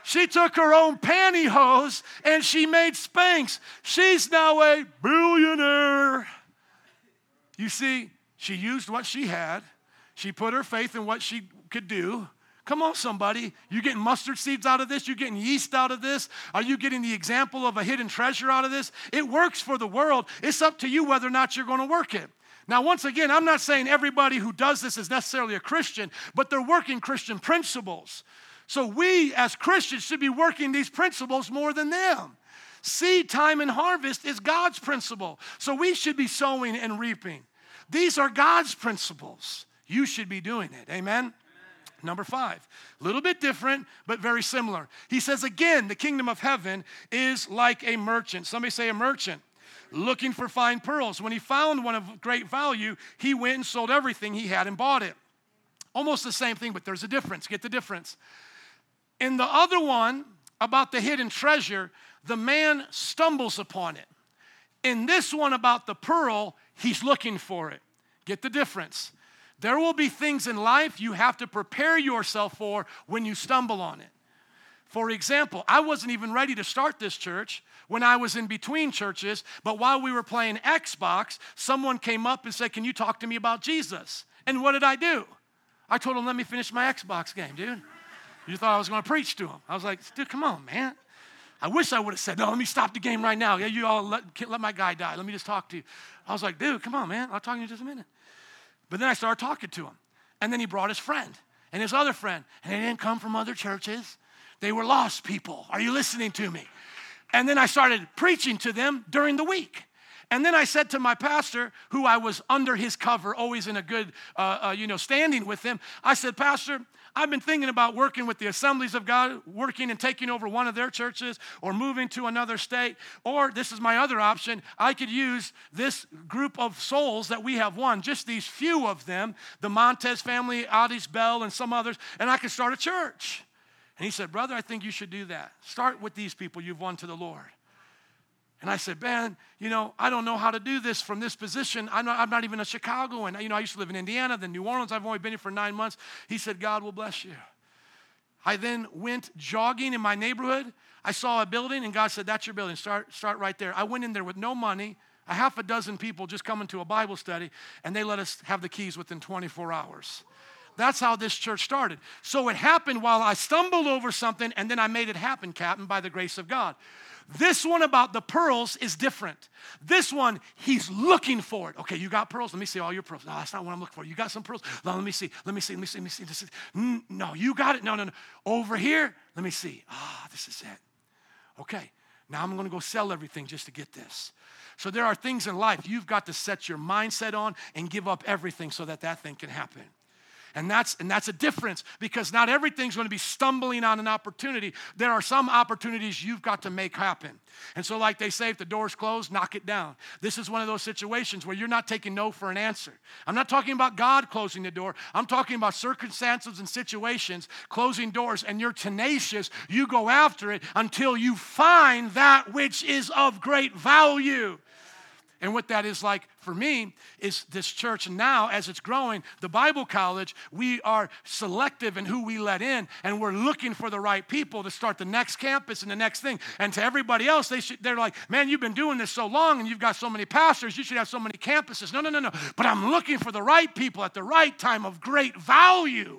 She took her own pantyhose and she made Spanx. She's now a billionaire. You see, she used what she had. She put her faith in what she could do. Come on, somebody. You getting mustard seeds out of this? You getting yeast out of this? Are you getting the example of a hidden treasure out of this? It works for the world. It's up to you whether or not you're going to work it. Now, once again, I'm not saying everybody who does this is necessarily a Christian, but they're working Christian principles. So we as Christians should be working these principles more than them. Seed time and harvest is God's principle. So we should be sowing and reaping. These are God's principles. You should be doing it. Amen? Number five, a little bit different, but very similar. He says again, the kingdom of heaven is like a merchant. Somebody say a merchant looking for fine pearls. When he found one of great value, he went and sold everything he had and bought it. Almost the same thing, but there's a difference. Get the difference. In the other one, about the hidden treasure, the man stumbles upon it. In this one about the pearl, he's looking for it. Get the difference. There will be things in life you have to prepare yourself for when you stumble on it. For example, I wasn't even ready to start this church when I was in between churches, but while we were playing Xbox, someone came up and said, Can you talk to me about Jesus? And what did I do? I told him, Let me finish my Xbox game, dude. You thought I was going to preach to him. I was like, Dude, come on, man. I wish I would have said, no, let me stop the game right now. Yeah, you all let, let my guy die. Let me just talk to you. I was like, dude, come on, man. I'll talk to you in just a minute. But then I started talking to him. And then he brought his friend and his other friend. And they didn't come from other churches. They were lost people. Are you listening to me? And then I started preaching to them during the week. And then I said to my pastor, who I was under his cover, always in a good, uh, uh, you know, standing with him, I said, Pastor, I've been thinking about working with the Assemblies of God, working and taking over one of their churches, or moving to another state. Or this is my other option I could use this group of souls that we have won, just these few of them, the Montez family, Addis Bell, and some others, and I could start a church. And he said, Brother, I think you should do that. Start with these people you've won to the Lord. And I said, Ben, you know, I don't know how to do this from this position. I'm not, I'm not even a Chicagoan. You know, I used to live in Indiana, then New Orleans. I've only been here for nine months. He said, God will bless you. I then went jogging in my neighborhood. I saw a building, and God said, That's your building. Start, start right there. I went in there with no money, a half a dozen people just coming to a Bible study, and they let us have the keys within 24 hours. That's how this church started. So it happened while I stumbled over something and then I made it happen, Captain, by the grace of God. This one about the pearls is different. This one, he's looking for it. Okay, you got pearls? Let me see all your pearls. No, that's not what I'm looking for. You got some pearls? No, let me see. Let me see. Let me see. Let me see. No, you got it. No, no, no. Over here, let me see. Ah, this is it. Okay, now I'm going to go sell everything just to get this. So there are things in life you've got to set your mindset on and give up everything so that that thing can happen. And that's, and that's a difference because not everything's going to be stumbling on an opportunity. There are some opportunities you've got to make happen. And so, like they say, if the door's closed, knock it down. This is one of those situations where you're not taking no for an answer. I'm not talking about God closing the door, I'm talking about circumstances and situations closing doors, and you're tenacious. You go after it until you find that which is of great value. And what that is like for me is this church now, as it's growing, the Bible college, we are selective in who we let in, and we're looking for the right people to start the next campus and the next thing. And to everybody else, they should, they're like, man, you've been doing this so long and you've got so many pastors, you should have so many campuses. No, no, no, no. But I'm looking for the right people at the right time of great value.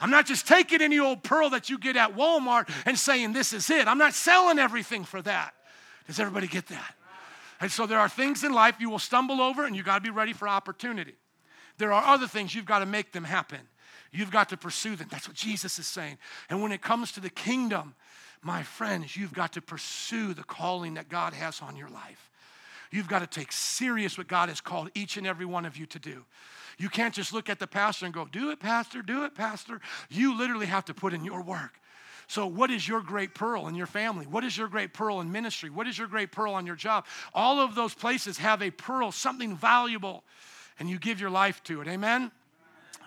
I'm not just taking any old pearl that you get at Walmart and saying, this is it. I'm not selling everything for that. Does everybody get that? And so there are things in life you will stumble over and you got to be ready for opportunity. There are other things you've got to make them happen. You've got to pursue them. That's what Jesus is saying. And when it comes to the kingdom, my friends, you've got to pursue the calling that God has on your life. You've got to take serious what God has called each and every one of you to do. You can't just look at the pastor and go, Do it, pastor, do it, pastor. You literally have to put in your work. So, what is your great pearl in your family? What is your great pearl in ministry? What is your great pearl on your job? All of those places have a pearl, something valuable, and you give your life to it. Amen?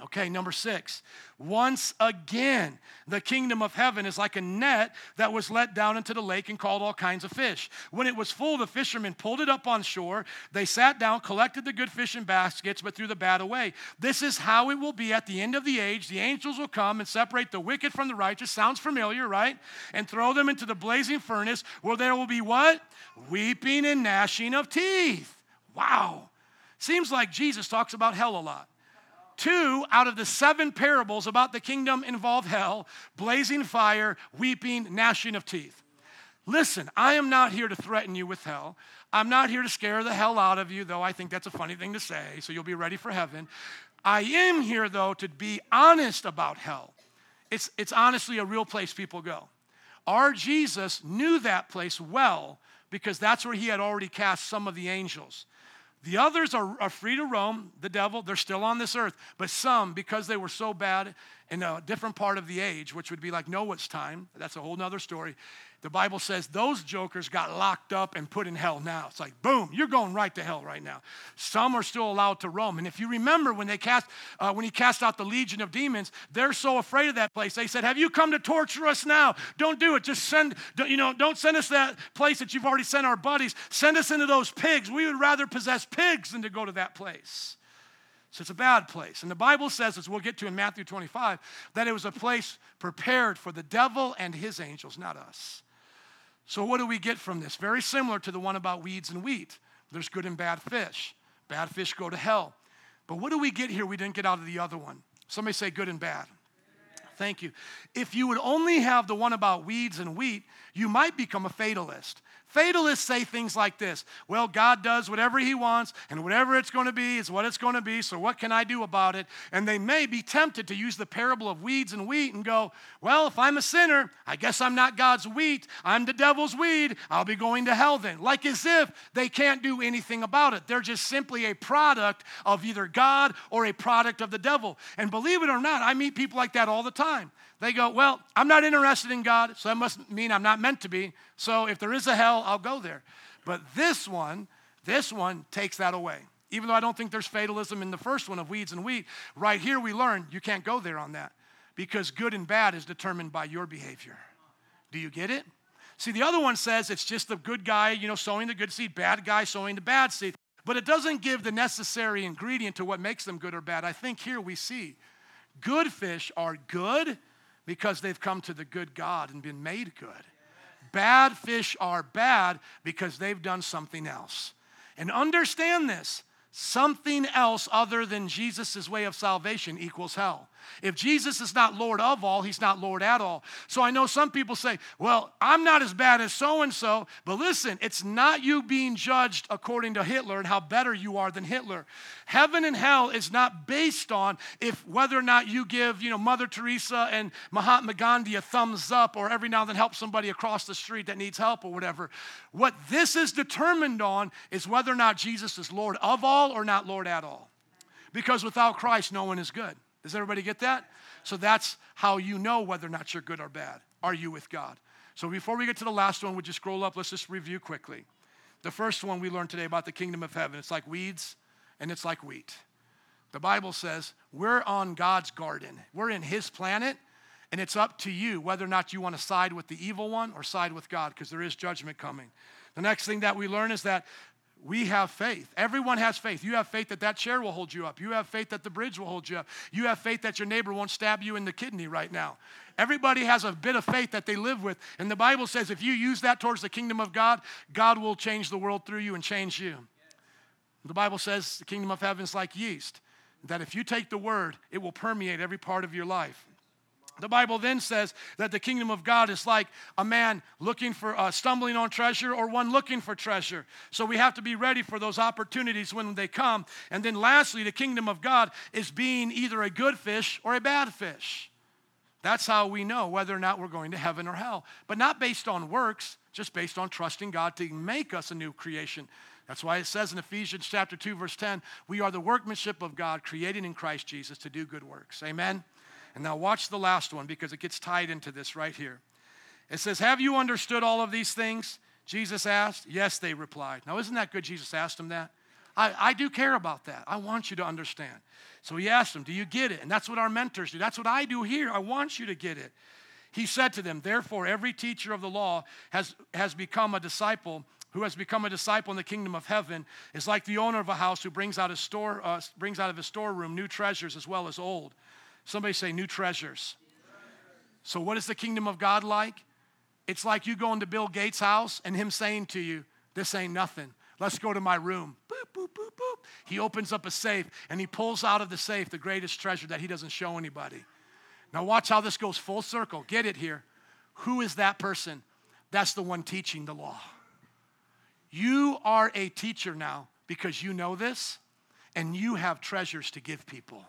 Okay, number six. Once again, the kingdom of heaven is like a net that was let down into the lake and called all kinds of fish. When it was full, the fishermen pulled it up on shore. They sat down, collected the good fish in baskets, but threw the bad away. This is how it will be at the end of the age. The angels will come and separate the wicked from the righteous. Sounds familiar, right? And throw them into the blazing furnace where there will be what? Weeping and gnashing of teeth. Wow. Seems like Jesus talks about hell a lot. Two out of the seven parables about the kingdom involve hell, blazing fire, weeping, gnashing of teeth. Listen, I am not here to threaten you with hell. I'm not here to scare the hell out of you, though I think that's a funny thing to say, so you'll be ready for heaven. I am here, though, to be honest about hell. It's, it's honestly a real place people go. Our Jesus knew that place well because that's where he had already cast some of the angels. The others are, are free to roam, the devil, they're still on this earth. But some, because they were so bad in a different part of the age, which would be like Noah's time, that's a whole nother story, the Bible says those jokers got locked up and put in hell now. It's like, boom, you're going right to hell right now. Some are still allowed to roam. And if you remember when they cast, uh, when he cast out the legion of demons, they're so afraid of that place. They said, Have you come to torture us now? Don't do it. Just send, you know, don't send us that place that you've already sent our buddies. Send us into those pigs. We would rather possess pigs than to go to that place. So it's a bad place. And the Bible says, as we'll get to in Matthew 25, that it was a place prepared for the devil and his angels, not us. So, what do we get from this? Very similar to the one about weeds and wheat. There's good and bad fish. Bad fish go to hell. But what do we get here we didn't get out of the other one? Somebody say good and bad. Thank you. If you would only have the one about weeds and wheat, you might become a fatalist. Fatalists say things like this Well, God does whatever He wants, and whatever it's going to be is what it's going to be, so what can I do about it? And they may be tempted to use the parable of weeds and wheat and go, Well, if I'm a sinner, I guess I'm not God's wheat. I'm the devil's weed. I'll be going to hell then. Like as if they can't do anything about it. They're just simply a product of either God or a product of the devil. And believe it or not, I meet people like that all the time. They go, Well, I'm not interested in God, so that must mean I'm not meant to be. So if there is a hell, I'll go there. But this one, this one takes that away. Even though I don't think there's fatalism in the first one of weeds and wheat, right here we learn you can't go there on that because good and bad is determined by your behavior. Do you get it? See, the other one says it's just the good guy, you know, sowing the good seed, bad guy sowing the bad seed. But it doesn't give the necessary ingredient to what makes them good or bad. I think here we see good fish are good because they've come to the good God and been made good. Bad fish are bad because they've done something else. And understand this something else other than Jesus' way of salvation equals hell. If Jesus is not Lord of all, he's not Lord at all. So I know some people say, well, I'm not as bad as so and so, but listen, it's not you being judged according to Hitler and how better you are than Hitler. Heaven and hell is not based on if whether or not you give, you know, Mother Teresa and Mahatma Gandhi a thumbs up or every now and then help somebody across the street that needs help or whatever. What this is determined on is whether or not Jesus is Lord of all or not Lord at all. Because without Christ, no one is good. Does everybody get that? So that's how you know whether or not you're good or bad. Are you with God? So before we get to the last one, would you scroll up? Let's just review quickly. The first one we learned today about the kingdom of heaven it's like weeds and it's like wheat. The Bible says we're on God's garden, we're in His planet, and it's up to you whether or not you want to side with the evil one or side with God because there is judgment coming. The next thing that we learn is that we have faith. Everyone has faith. You have faith that that chair will hold you up. You have faith that the bridge will hold you up. You have faith that your neighbor won't stab you in the kidney right now. Everybody has a bit of faith that they live with. And the Bible says if you use that towards the kingdom of God, God will change the world through you and change you. The Bible says the kingdom of heaven is like yeast, that if you take the word, it will permeate every part of your life. The Bible then says that the kingdom of God is like a man looking for, uh, stumbling on treasure or one looking for treasure. So we have to be ready for those opportunities when they come. And then lastly, the kingdom of God is being either a good fish or a bad fish. That's how we know whether or not we're going to heaven or hell. But not based on works, just based on trusting God to make us a new creation. That's why it says in Ephesians chapter 2 verse 10, we are the workmanship of God created in Christ Jesus to do good works. Amen. And now watch the last one because it gets tied into this right here. It says, Have you understood all of these things? Jesus asked. Yes, they replied. Now, isn't that good? Jesus asked them that. I, I do care about that. I want you to understand. So he asked them, Do you get it? And that's what our mentors do. That's what I do here. I want you to get it. He said to them, Therefore, every teacher of the law has, has become a disciple. Who has become a disciple in the kingdom of heaven is like the owner of a house who brings out, his store, uh, brings out of his storeroom new treasures as well as old. Somebody say, new treasures. So, what is the kingdom of God like? It's like you going to Bill Gates' house and him saying to you, This ain't nothing. Let's go to my room. Boop, boop, boop, boop. He opens up a safe and he pulls out of the safe the greatest treasure that he doesn't show anybody. Now, watch how this goes full circle. Get it here. Who is that person? That's the one teaching the law. You are a teacher now because you know this and you have treasures to give people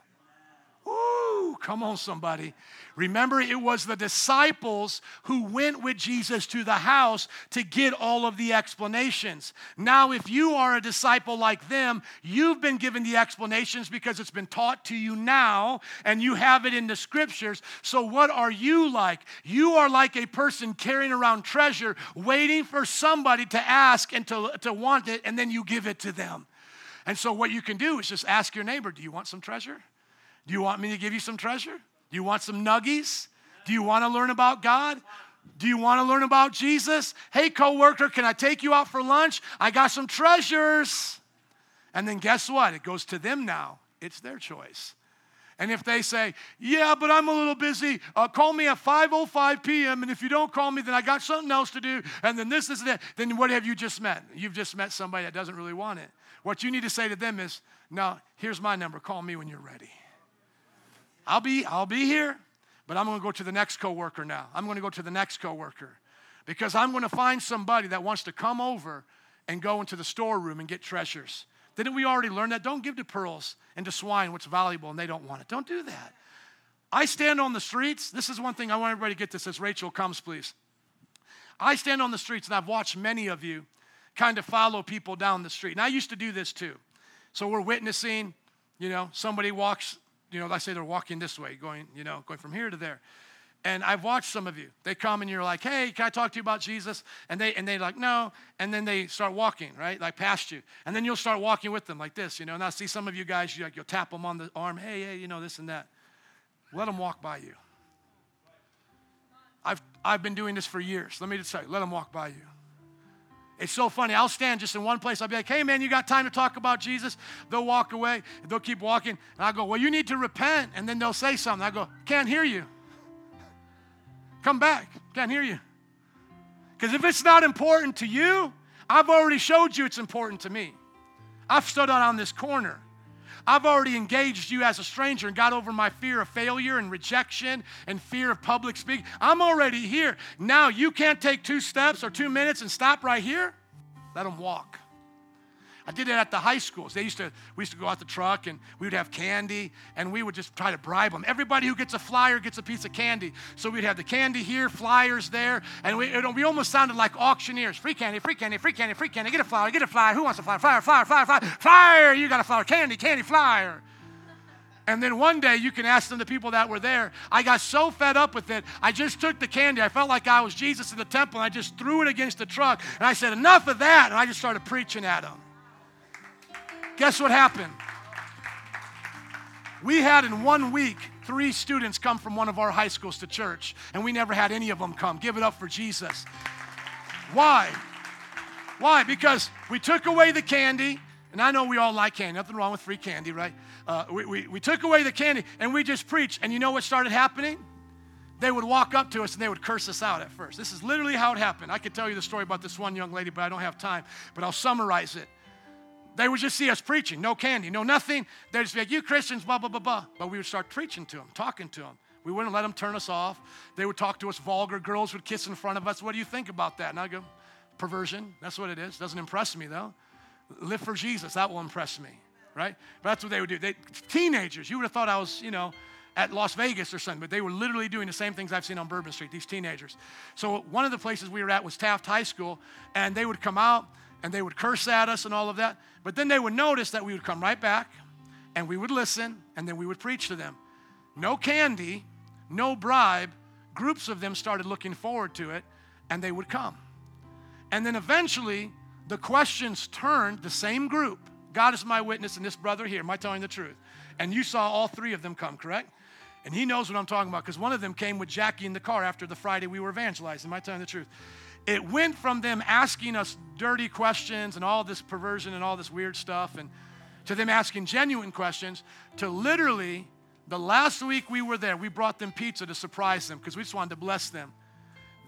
come on, somebody. Remember, it was the disciples who went with Jesus to the house to get all of the explanations. Now, if you are a disciple like them, you've been given the explanations because it's been taught to you now and you have it in the scriptures. So, what are you like? You are like a person carrying around treasure, waiting for somebody to ask and to, to want it, and then you give it to them. And so, what you can do is just ask your neighbor, Do you want some treasure? Do you want me to give you some treasure? Do you want some nuggies? Do you want to learn about God? Do you want to learn about Jesus? Hey, coworker, can I take you out for lunch? I got some treasures. And then guess what? It goes to them now. It's their choice. And if they say, "Yeah, but I'm a little busy. Uh, call me at 5:05 p.m. And if you don't call me, then I got something else to do. And then this, this, and that. Then what have you just met? You've just met somebody that doesn't really want it. What you need to say to them is, "No, here's my number. Call me when you're ready." I'll be, I'll be here, but I'm to go to the next coworker now. I'm to go to the next coworker because I'm to find somebody that wants to come over and go into the storeroom and get treasures. Didn't we already learn that? Don't give to pearls and to swine what's valuable and they don't want it. Don't do that. I stand on the streets. This is one thing I want everybody to get this as Rachel comes, please. I stand on the streets and I've watched many of you kind of follow people down the street. And I used to do this too. So we're witnessing, you know, somebody walks you know, let's say they're walking this way, going, you know, going from here to there. And I've watched some of you. They come and you're like, hey, can I talk to you about Jesus? And they and they like, no. And then they start walking, right? Like past you. And then you'll start walking with them like this, you know. And I see some of you guys, you like, you'll tap them on the arm, hey, hey, you know, this and that. Let them walk by you. I've I've been doing this for years. Let me just say, let them walk by you. It's so funny. I'll stand just in one place. I'll be like, hey, man, you got time to talk about Jesus? They'll walk away. They'll keep walking. And I'll go, well, you need to repent. And then they'll say something. I go, can't hear you. Come back. Can't hear you. Because if it's not important to you, I've already showed you it's important to me. I've stood out on this corner. I've already engaged you as a stranger and got over my fear of failure and rejection and fear of public speaking. I'm already here. Now you can't take two steps or two minutes and stop right here. Let them walk. I did it at the high schools. They used to, we used to go out the truck and we would have candy and we would just try to bribe them. Everybody who gets a flyer gets a piece of candy. So we'd have the candy here, flyers there, and we, it, we almost sounded like auctioneers. Free candy, free candy, free candy, free candy. Get a flyer, get a flyer. Who wants a flyer? Flyer, flyer, flyer, flyer. Flyer, you got a flyer. Candy, candy, flyer. And then one day you can ask them, the people that were there. I got so fed up with it, I just took the candy. I felt like I was Jesus in the temple, and I just threw it against the truck. And I said, Enough of that. And I just started preaching at them. Guess what happened? We had in one week three students come from one of our high schools to church, and we never had any of them come. Give it up for Jesus. Why? Why? Because we took away the candy, and I know we all like candy. Nothing wrong with free candy, right? Uh, we, we, we took away the candy, and we just preached. And you know what started happening? They would walk up to us and they would curse us out at first. This is literally how it happened. I could tell you the story about this one young lady, but I don't have time. But I'll summarize it. They would just see us preaching, no candy, no nothing. They'd just be like, You Christians, blah, blah, blah, blah. But we would start preaching to them, talking to them. We wouldn't let them turn us off. They would talk to us vulgar. Girls would kiss in front of us. What do you think about that? And I go, Perversion. That's what it is. Doesn't impress me, though. Live for Jesus. That will impress me, right? But that's what they would do. They, teenagers, you would have thought I was, you know, at Las Vegas or something, but they were literally doing the same things I've seen on Bourbon Street, these teenagers. So one of the places we were at was Taft High School, and they would come out and they would curse at us and all of that. But then they would notice that we would come right back and we would listen and then we would preach to them. No candy, no bribe. Groups of them started looking forward to it and they would come. And then eventually the questions turned the same group. God is my witness and this brother here, am I telling the truth? And you saw all three of them come, correct? And he knows what I'm talking about because one of them came with Jackie in the car after the Friday we were evangelizing. Am I telling the truth? It went from them asking us dirty questions and all this perversion and all this weird stuff and to them asking genuine questions to literally the last week we were there we brought them pizza to surprise them because we just wanted to bless them.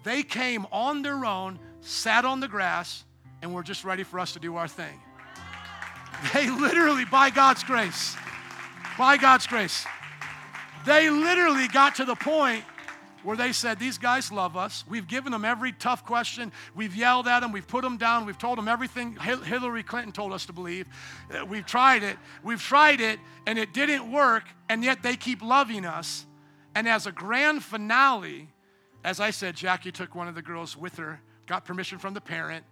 They came on their own sat on the grass and were just ready for us to do our thing. They literally by god's grace by god's grace they literally got to the point where they said, These guys love us. We've given them every tough question. We've yelled at them. We've put them down. We've told them everything Hillary Clinton told us to believe. Uh, we've tried it. We've tried it, and it didn't work, and yet they keep loving us. And as a grand finale, as I said, Jackie took one of the girls with her, got permission from the parent.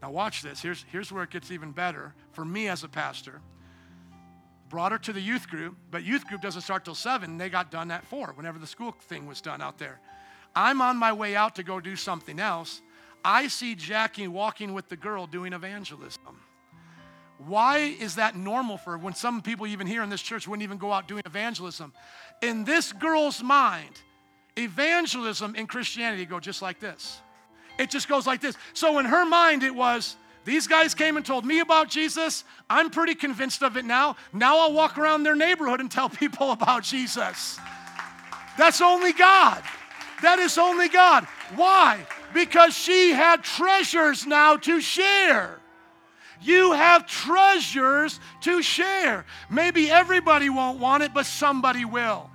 Now, watch this. Here's, here's where it gets even better for me as a pastor brought her to the youth group, but youth group doesn't start till seven. They got done at four, whenever the school thing was done out there. I'm on my way out to go do something else. I see Jackie walking with the girl doing evangelism. Why is that normal for when some people, even here in this church, wouldn't even go out doing evangelism? In this girl's mind, evangelism in Christianity go just like this. It just goes like this. So in her mind, it was, these guys came and told me about Jesus. I'm pretty convinced of it now. Now I'll walk around their neighborhood and tell *laughs* people about Jesus. That's only God. That is only God. Why? Because she had treasures now to share. You have treasures to share. Maybe everybody won't want it, but somebody will.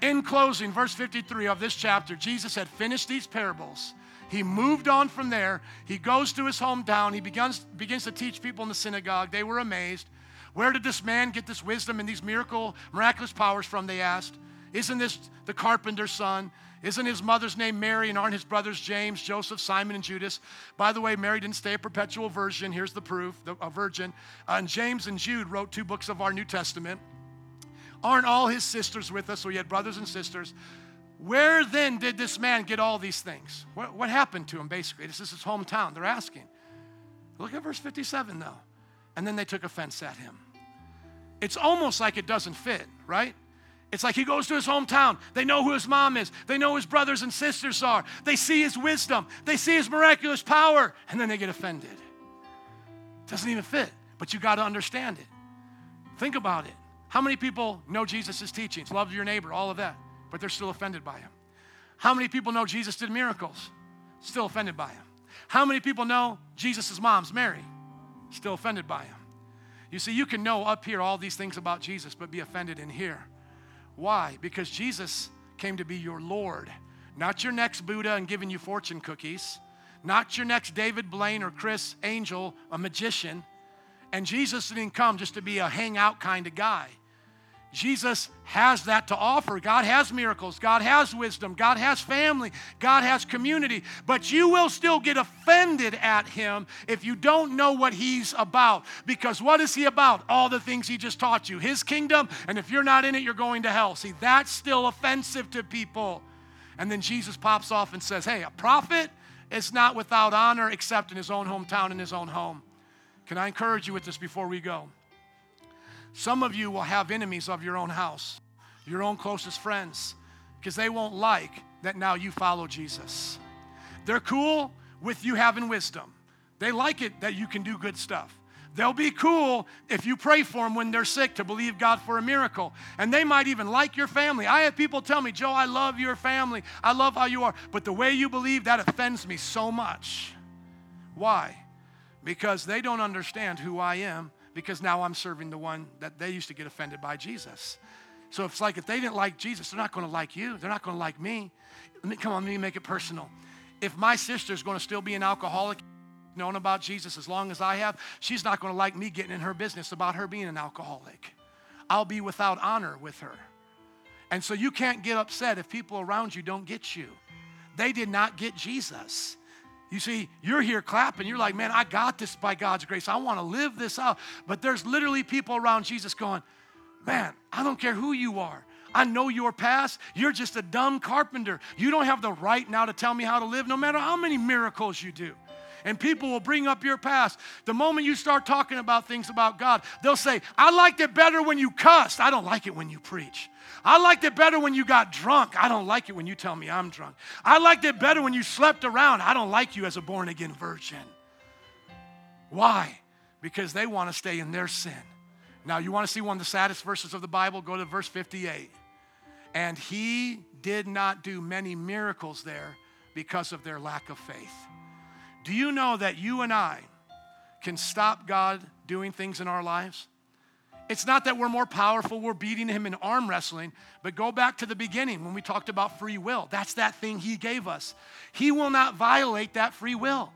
In closing, verse 53 of this chapter, Jesus had finished these parables he moved on from there. He goes to his hometown. He begins, begins to teach people in the synagogue. They were amazed. Where did this man get this wisdom and these miracle, miraculous powers from? They asked. Isn't this the carpenter's son? Isn't his mother's name Mary and aren't his brothers James, Joseph, Simon, and Judas? By the way, Mary didn't stay a perpetual virgin. Here's the proof the, a virgin. Uh, and James and Jude wrote two books of our New Testament. Aren't all his sisters with us? So he had brothers and sisters. Where then did this man get all these things? What, what happened to him, basically? This is his hometown. They're asking. Look at verse 57, though. And then they took offense at him. It's almost like it doesn't fit, right? It's like he goes to his hometown. They know who his mom is. They know his brothers and sisters are. They see his wisdom. They see his miraculous power. And then they get offended. Doesn't even fit, but you got to understand it. Think about it. How many people know Jesus' teachings? Love your neighbor, all of that but they're still offended by him. How many people know Jesus did miracles? Still offended by him. How many people know Jesus' mom's Mary? Still offended by him. You see, you can know up here all these things about Jesus, but be offended in here. Why? Because Jesus came to be your Lord, not your next Buddha and giving you fortune cookies, not your next David Blaine or Criss Angel, a magician. And Jesus didn't come just to be a hangout kind of guy. Jesus has that to offer. God has miracles. God has wisdom. God has family. God has community. But you will still get offended at him if you don't know what he's about. Because what is he about? All the things he just taught you. His kingdom, and if you're not in it, you're going to hell. See, that's still offensive to people. And then Jesus pops off and says, Hey, a prophet is not without honor except in his own hometown, in his own home. Can I encourage you with this before we go? Some of you will have enemies of your own house, your own closest friends, because they won't like that now you follow Jesus. They're cool with you having wisdom. They like it that you can do good stuff. They'll be cool if you pray for them when they're sick to believe God for a miracle. And they might even like your family. I have people tell me, Joe, I love your family. I love how you are. But the way you believe, that offends me so much. Why? Because they don't understand who I am because now I'm serving the one that they used to get offended by Jesus. So it's like if they didn't like Jesus, they're not going to like you. They're not going to like me. Let me come on, let me make it personal. If my sister's going to still be an alcoholic, known about Jesus as long as I have, she's not going to like me getting in her business about her being an alcoholic. I'll be without honor with her. And so you can't get upset if people around you don't get you. They did not get Jesus. You see, you're here clapping. You're like, man, I got this by God's grace. I want to live this out. But there's literally people around Jesus going, man, I don't care who you are. I know your past. You're just a dumb carpenter. You don't have the right now to tell me how to live, no matter how many miracles you do. And people will bring up your past. The moment you start talking about things about God, they'll say, I liked it better when you cussed. I don't like it when you preach. I liked it better when you got drunk. I don't like it when you tell me I'm drunk. I liked it better when you slept around. I don't like you as a born again virgin. Why? Because they want to stay in their sin. Now, you want to see one of the saddest verses of the Bible? Go to verse 58. And he did not do many miracles there because of their lack of faith. Do you know that you and I can stop God doing things in our lives? It's not that we're more powerful, we're beating him in arm wrestling, but go back to the beginning when we talked about free will. That's that thing he gave us. He will not violate that free will.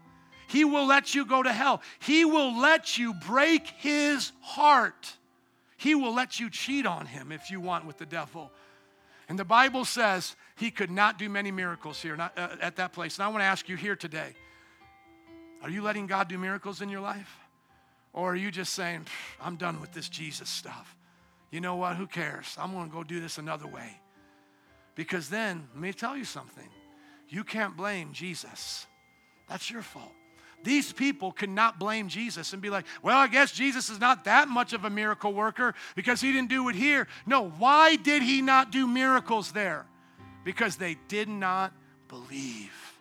He will let you go to hell. He will let you break his heart. He will let you cheat on him if you want with the devil. And the Bible says he could not do many miracles here not, uh, at that place. And I want to ask you here today are you letting God do miracles in your life? Or are you just saying, I'm done with this Jesus stuff? You know what? Who cares? I'm going to go do this another way. Because then, let me tell you something. You can't blame Jesus. That's your fault. These people could cannot blame Jesus and be like, well, I guess Jesus is not that much of a miracle worker because he didn't do it here. No, why did he not do miracles there? Because they did not believe.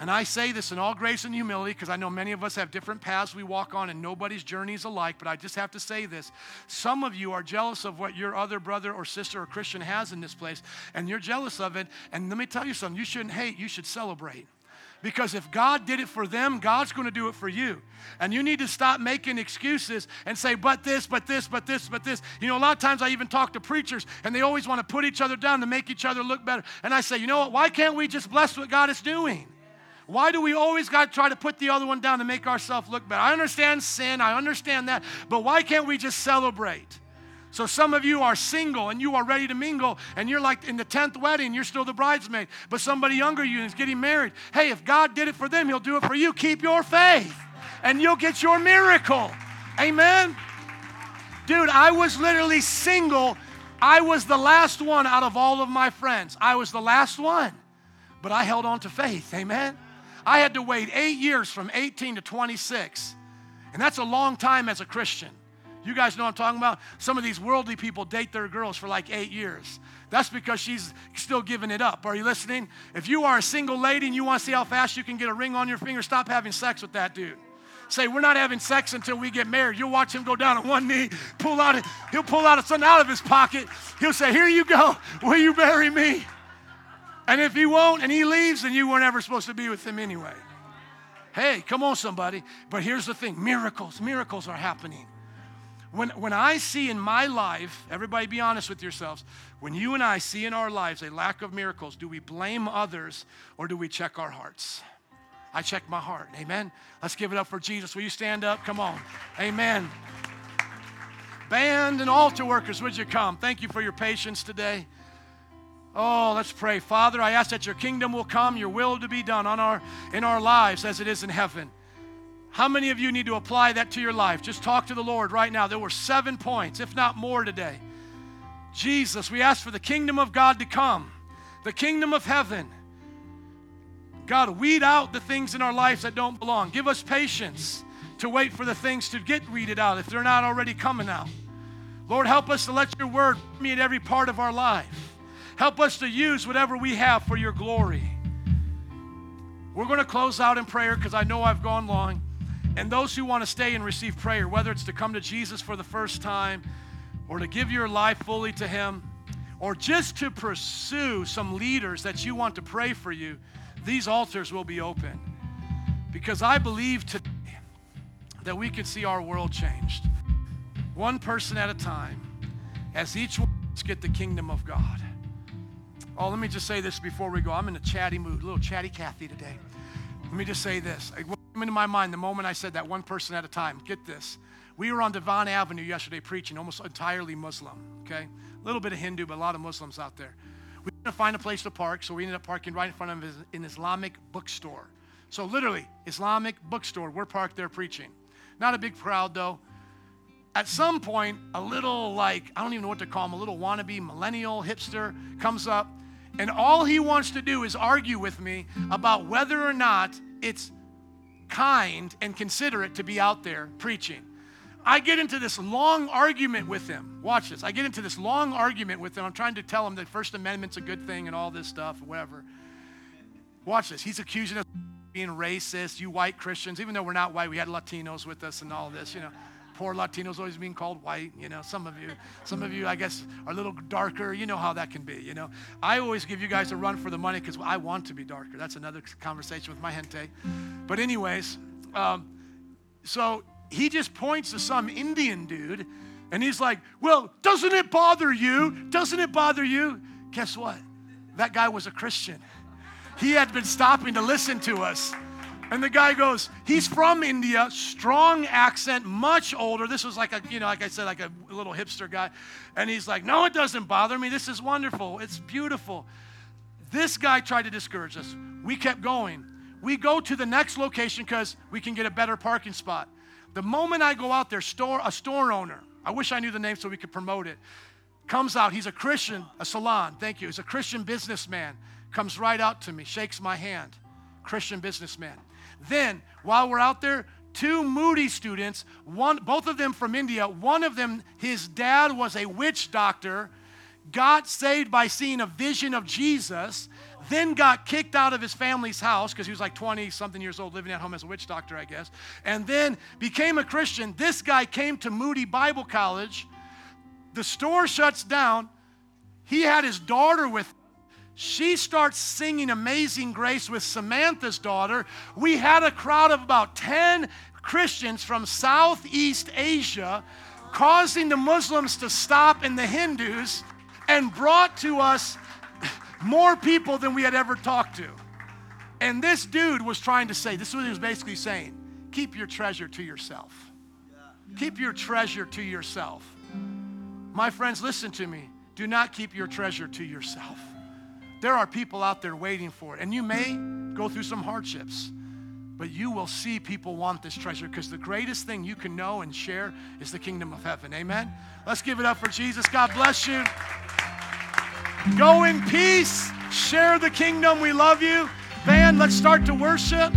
And I say this in all grace and humility because I know many of us have different paths we walk on and nobody's journey is alike, but I just have to say this. Some of you are jealous of what your other brother or sister or Christian has in this place, and you're jealous of it. And let me tell you something you shouldn't hate, you should celebrate. Because if God did it for them, God's going to do it for you. And you need to stop making excuses and say, but this, but this, but this, but this. You know, a lot of times I even talk to preachers and they always want to put each other down to make each other look better. And I say, you know what? Why can't we just bless what God is doing? Why do we always got to try to put the other one down to make ourselves look better? I understand sin, I understand that, but why can't we just celebrate? So some of you are single and you are ready to mingle and you're like in the 10th wedding, you're still the bridesmaid, but somebody younger you is getting married. Hey, if God did it for them, he'll do it for you. Keep your faith and you'll get your miracle. Amen. Dude, I was literally single. I was the last one out of all of my friends. I was the last one. But I held on to faith. Amen. I had to wait eight years from 18 to 26. And that's a long time as a Christian. You guys know I'm talking about? Some of these worldly people date their girls for like eight years. That's because she's still giving it up. Are you listening? If you are a single lady and you want to see how fast you can get a ring on your finger, stop having sex with that dude. Say, we're not having sex until we get married. You'll watch him go down on one knee, pull out he'll pull out something out of his pocket. He'll say, Here you go. Will you marry me? And if he won't and he leaves, then you weren't ever supposed to be with him anyway. Hey, come on, somebody. But here's the thing miracles, miracles are happening. When, when I see in my life, everybody be honest with yourselves, when you and I see in our lives a lack of miracles, do we blame others or do we check our hearts? I check my heart. Amen. Let's give it up for Jesus. Will you stand up? Come on. Amen. Band and altar workers, would you come? Thank you for your patience today. Oh, let's pray. Father, I ask that your kingdom will come, your will to be done on our in our lives as it is in heaven. How many of you need to apply that to your life? Just talk to the Lord right now. There were seven points, if not more today. Jesus, we ask for the kingdom of God to come, the kingdom of heaven. God, weed out the things in our lives that don't belong. Give us patience to wait for the things to get weeded out if they're not already coming out. Lord, help us to let your word meet every part of our life. Help us to use whatever we have for your glory. We're going to close out in prayer because I know I've gone long. And those who want to stay and receive prayer, whether it's to come to Jesus for the first time, or to give your life fully to Him, or just to pursue some leaders that you want to pray for you, these altars will be open. Because I believe today that we could see our world changed, one person at a time, as each one get the kingdom of God. Oh, let me just say this before we go. I'm in a chatty mood, a little chatty Kathy today. Let me just say this It came into my mind the moment I said that one person at a time. Get this. We were on Devon Avenue yesterday preaching, almost entirely Muslim, okay? A little bit of Hindu, but a lot of Muslims out there. We had to find a place to park, so we ended up parking right in front of an Islamic bookstore. So, literally, Islamic bookstore. We're parked there preaching. Not a big crowd, though. At some point, a little, like, I don't even know what to call him, a little wannabe millennial hipster comes up, and all he wants to do is argue with me about whether or not it's kind and considerate to be out there preaching. I get into this long argument with him. Watch this. I get into this long argument with him. I'm trying to tell him that First Amendment's a good thing and all this stuff, whatever. Watch this. He's accusing us of being racist, you white Christians, even though we're not white, we had Latinos with us and all this, you know poor Latinos always being called white. You know, some of you, some of you, I guess, are a little darker. You know how that can be. You know, I always give you guys a run for the money because I want to be darker. That's another conversation with my gente. But anyways, um, so he just points to some Indian dude, and he's like, "Well, doesn't it bother you? Doesn't it bother you?" Guess what? That guy was a Christian. He had been stopping to listen to us. And the guy goes, he's from India, strong accent, much older. This was like a, you know, like I said, like a little hipster guy. And he's like, no, it doesn't bother me. This is wonderful. It's beautiful. This guy tried to discourage us. We kept going. We go to the next location because we can get a better parking spot. The moment I go out there, store a store owner, I wish I knew the name so we could promote it, comes out. He's a Christian, a salon, thank you. He's a Christian businessman. Comes right out to me, shakes my hand. Christian businessman. Then, while we're out there, two Moody students, one, both of them from India. One of them, his dad was a witch doctor, got saved by seeing a vision of Jesus, then got kicked out of his family's house because he was like 20 something years old, living at home as a witch doctor, I guess, and then became a Christian. This guy came to Moody Bible College. The store shuts down. He had his daughter with she starts singing Amazing Grace with Samantha's daughter. We had a crowd of about 10 Christians from Southeast Asia causing the Muslims to stop and the Hindus and brought to us more people than we had ever talked to. And this dude was trying to say, this is what he was basically saying keep your treasure to yourself. Keep your treasure to yourself. My friends, listen to me. Do not keep your treasure to yourself. There are people out there waiting for it. And you may go through some hardships, but you will see people want this treasure because the greatest thing you can know and share is the kingdom of heaven. Amen? Let's give it up for Jesus. God bless you. Go in peace. Share the kingdom. We love you. Band, let's start to worship.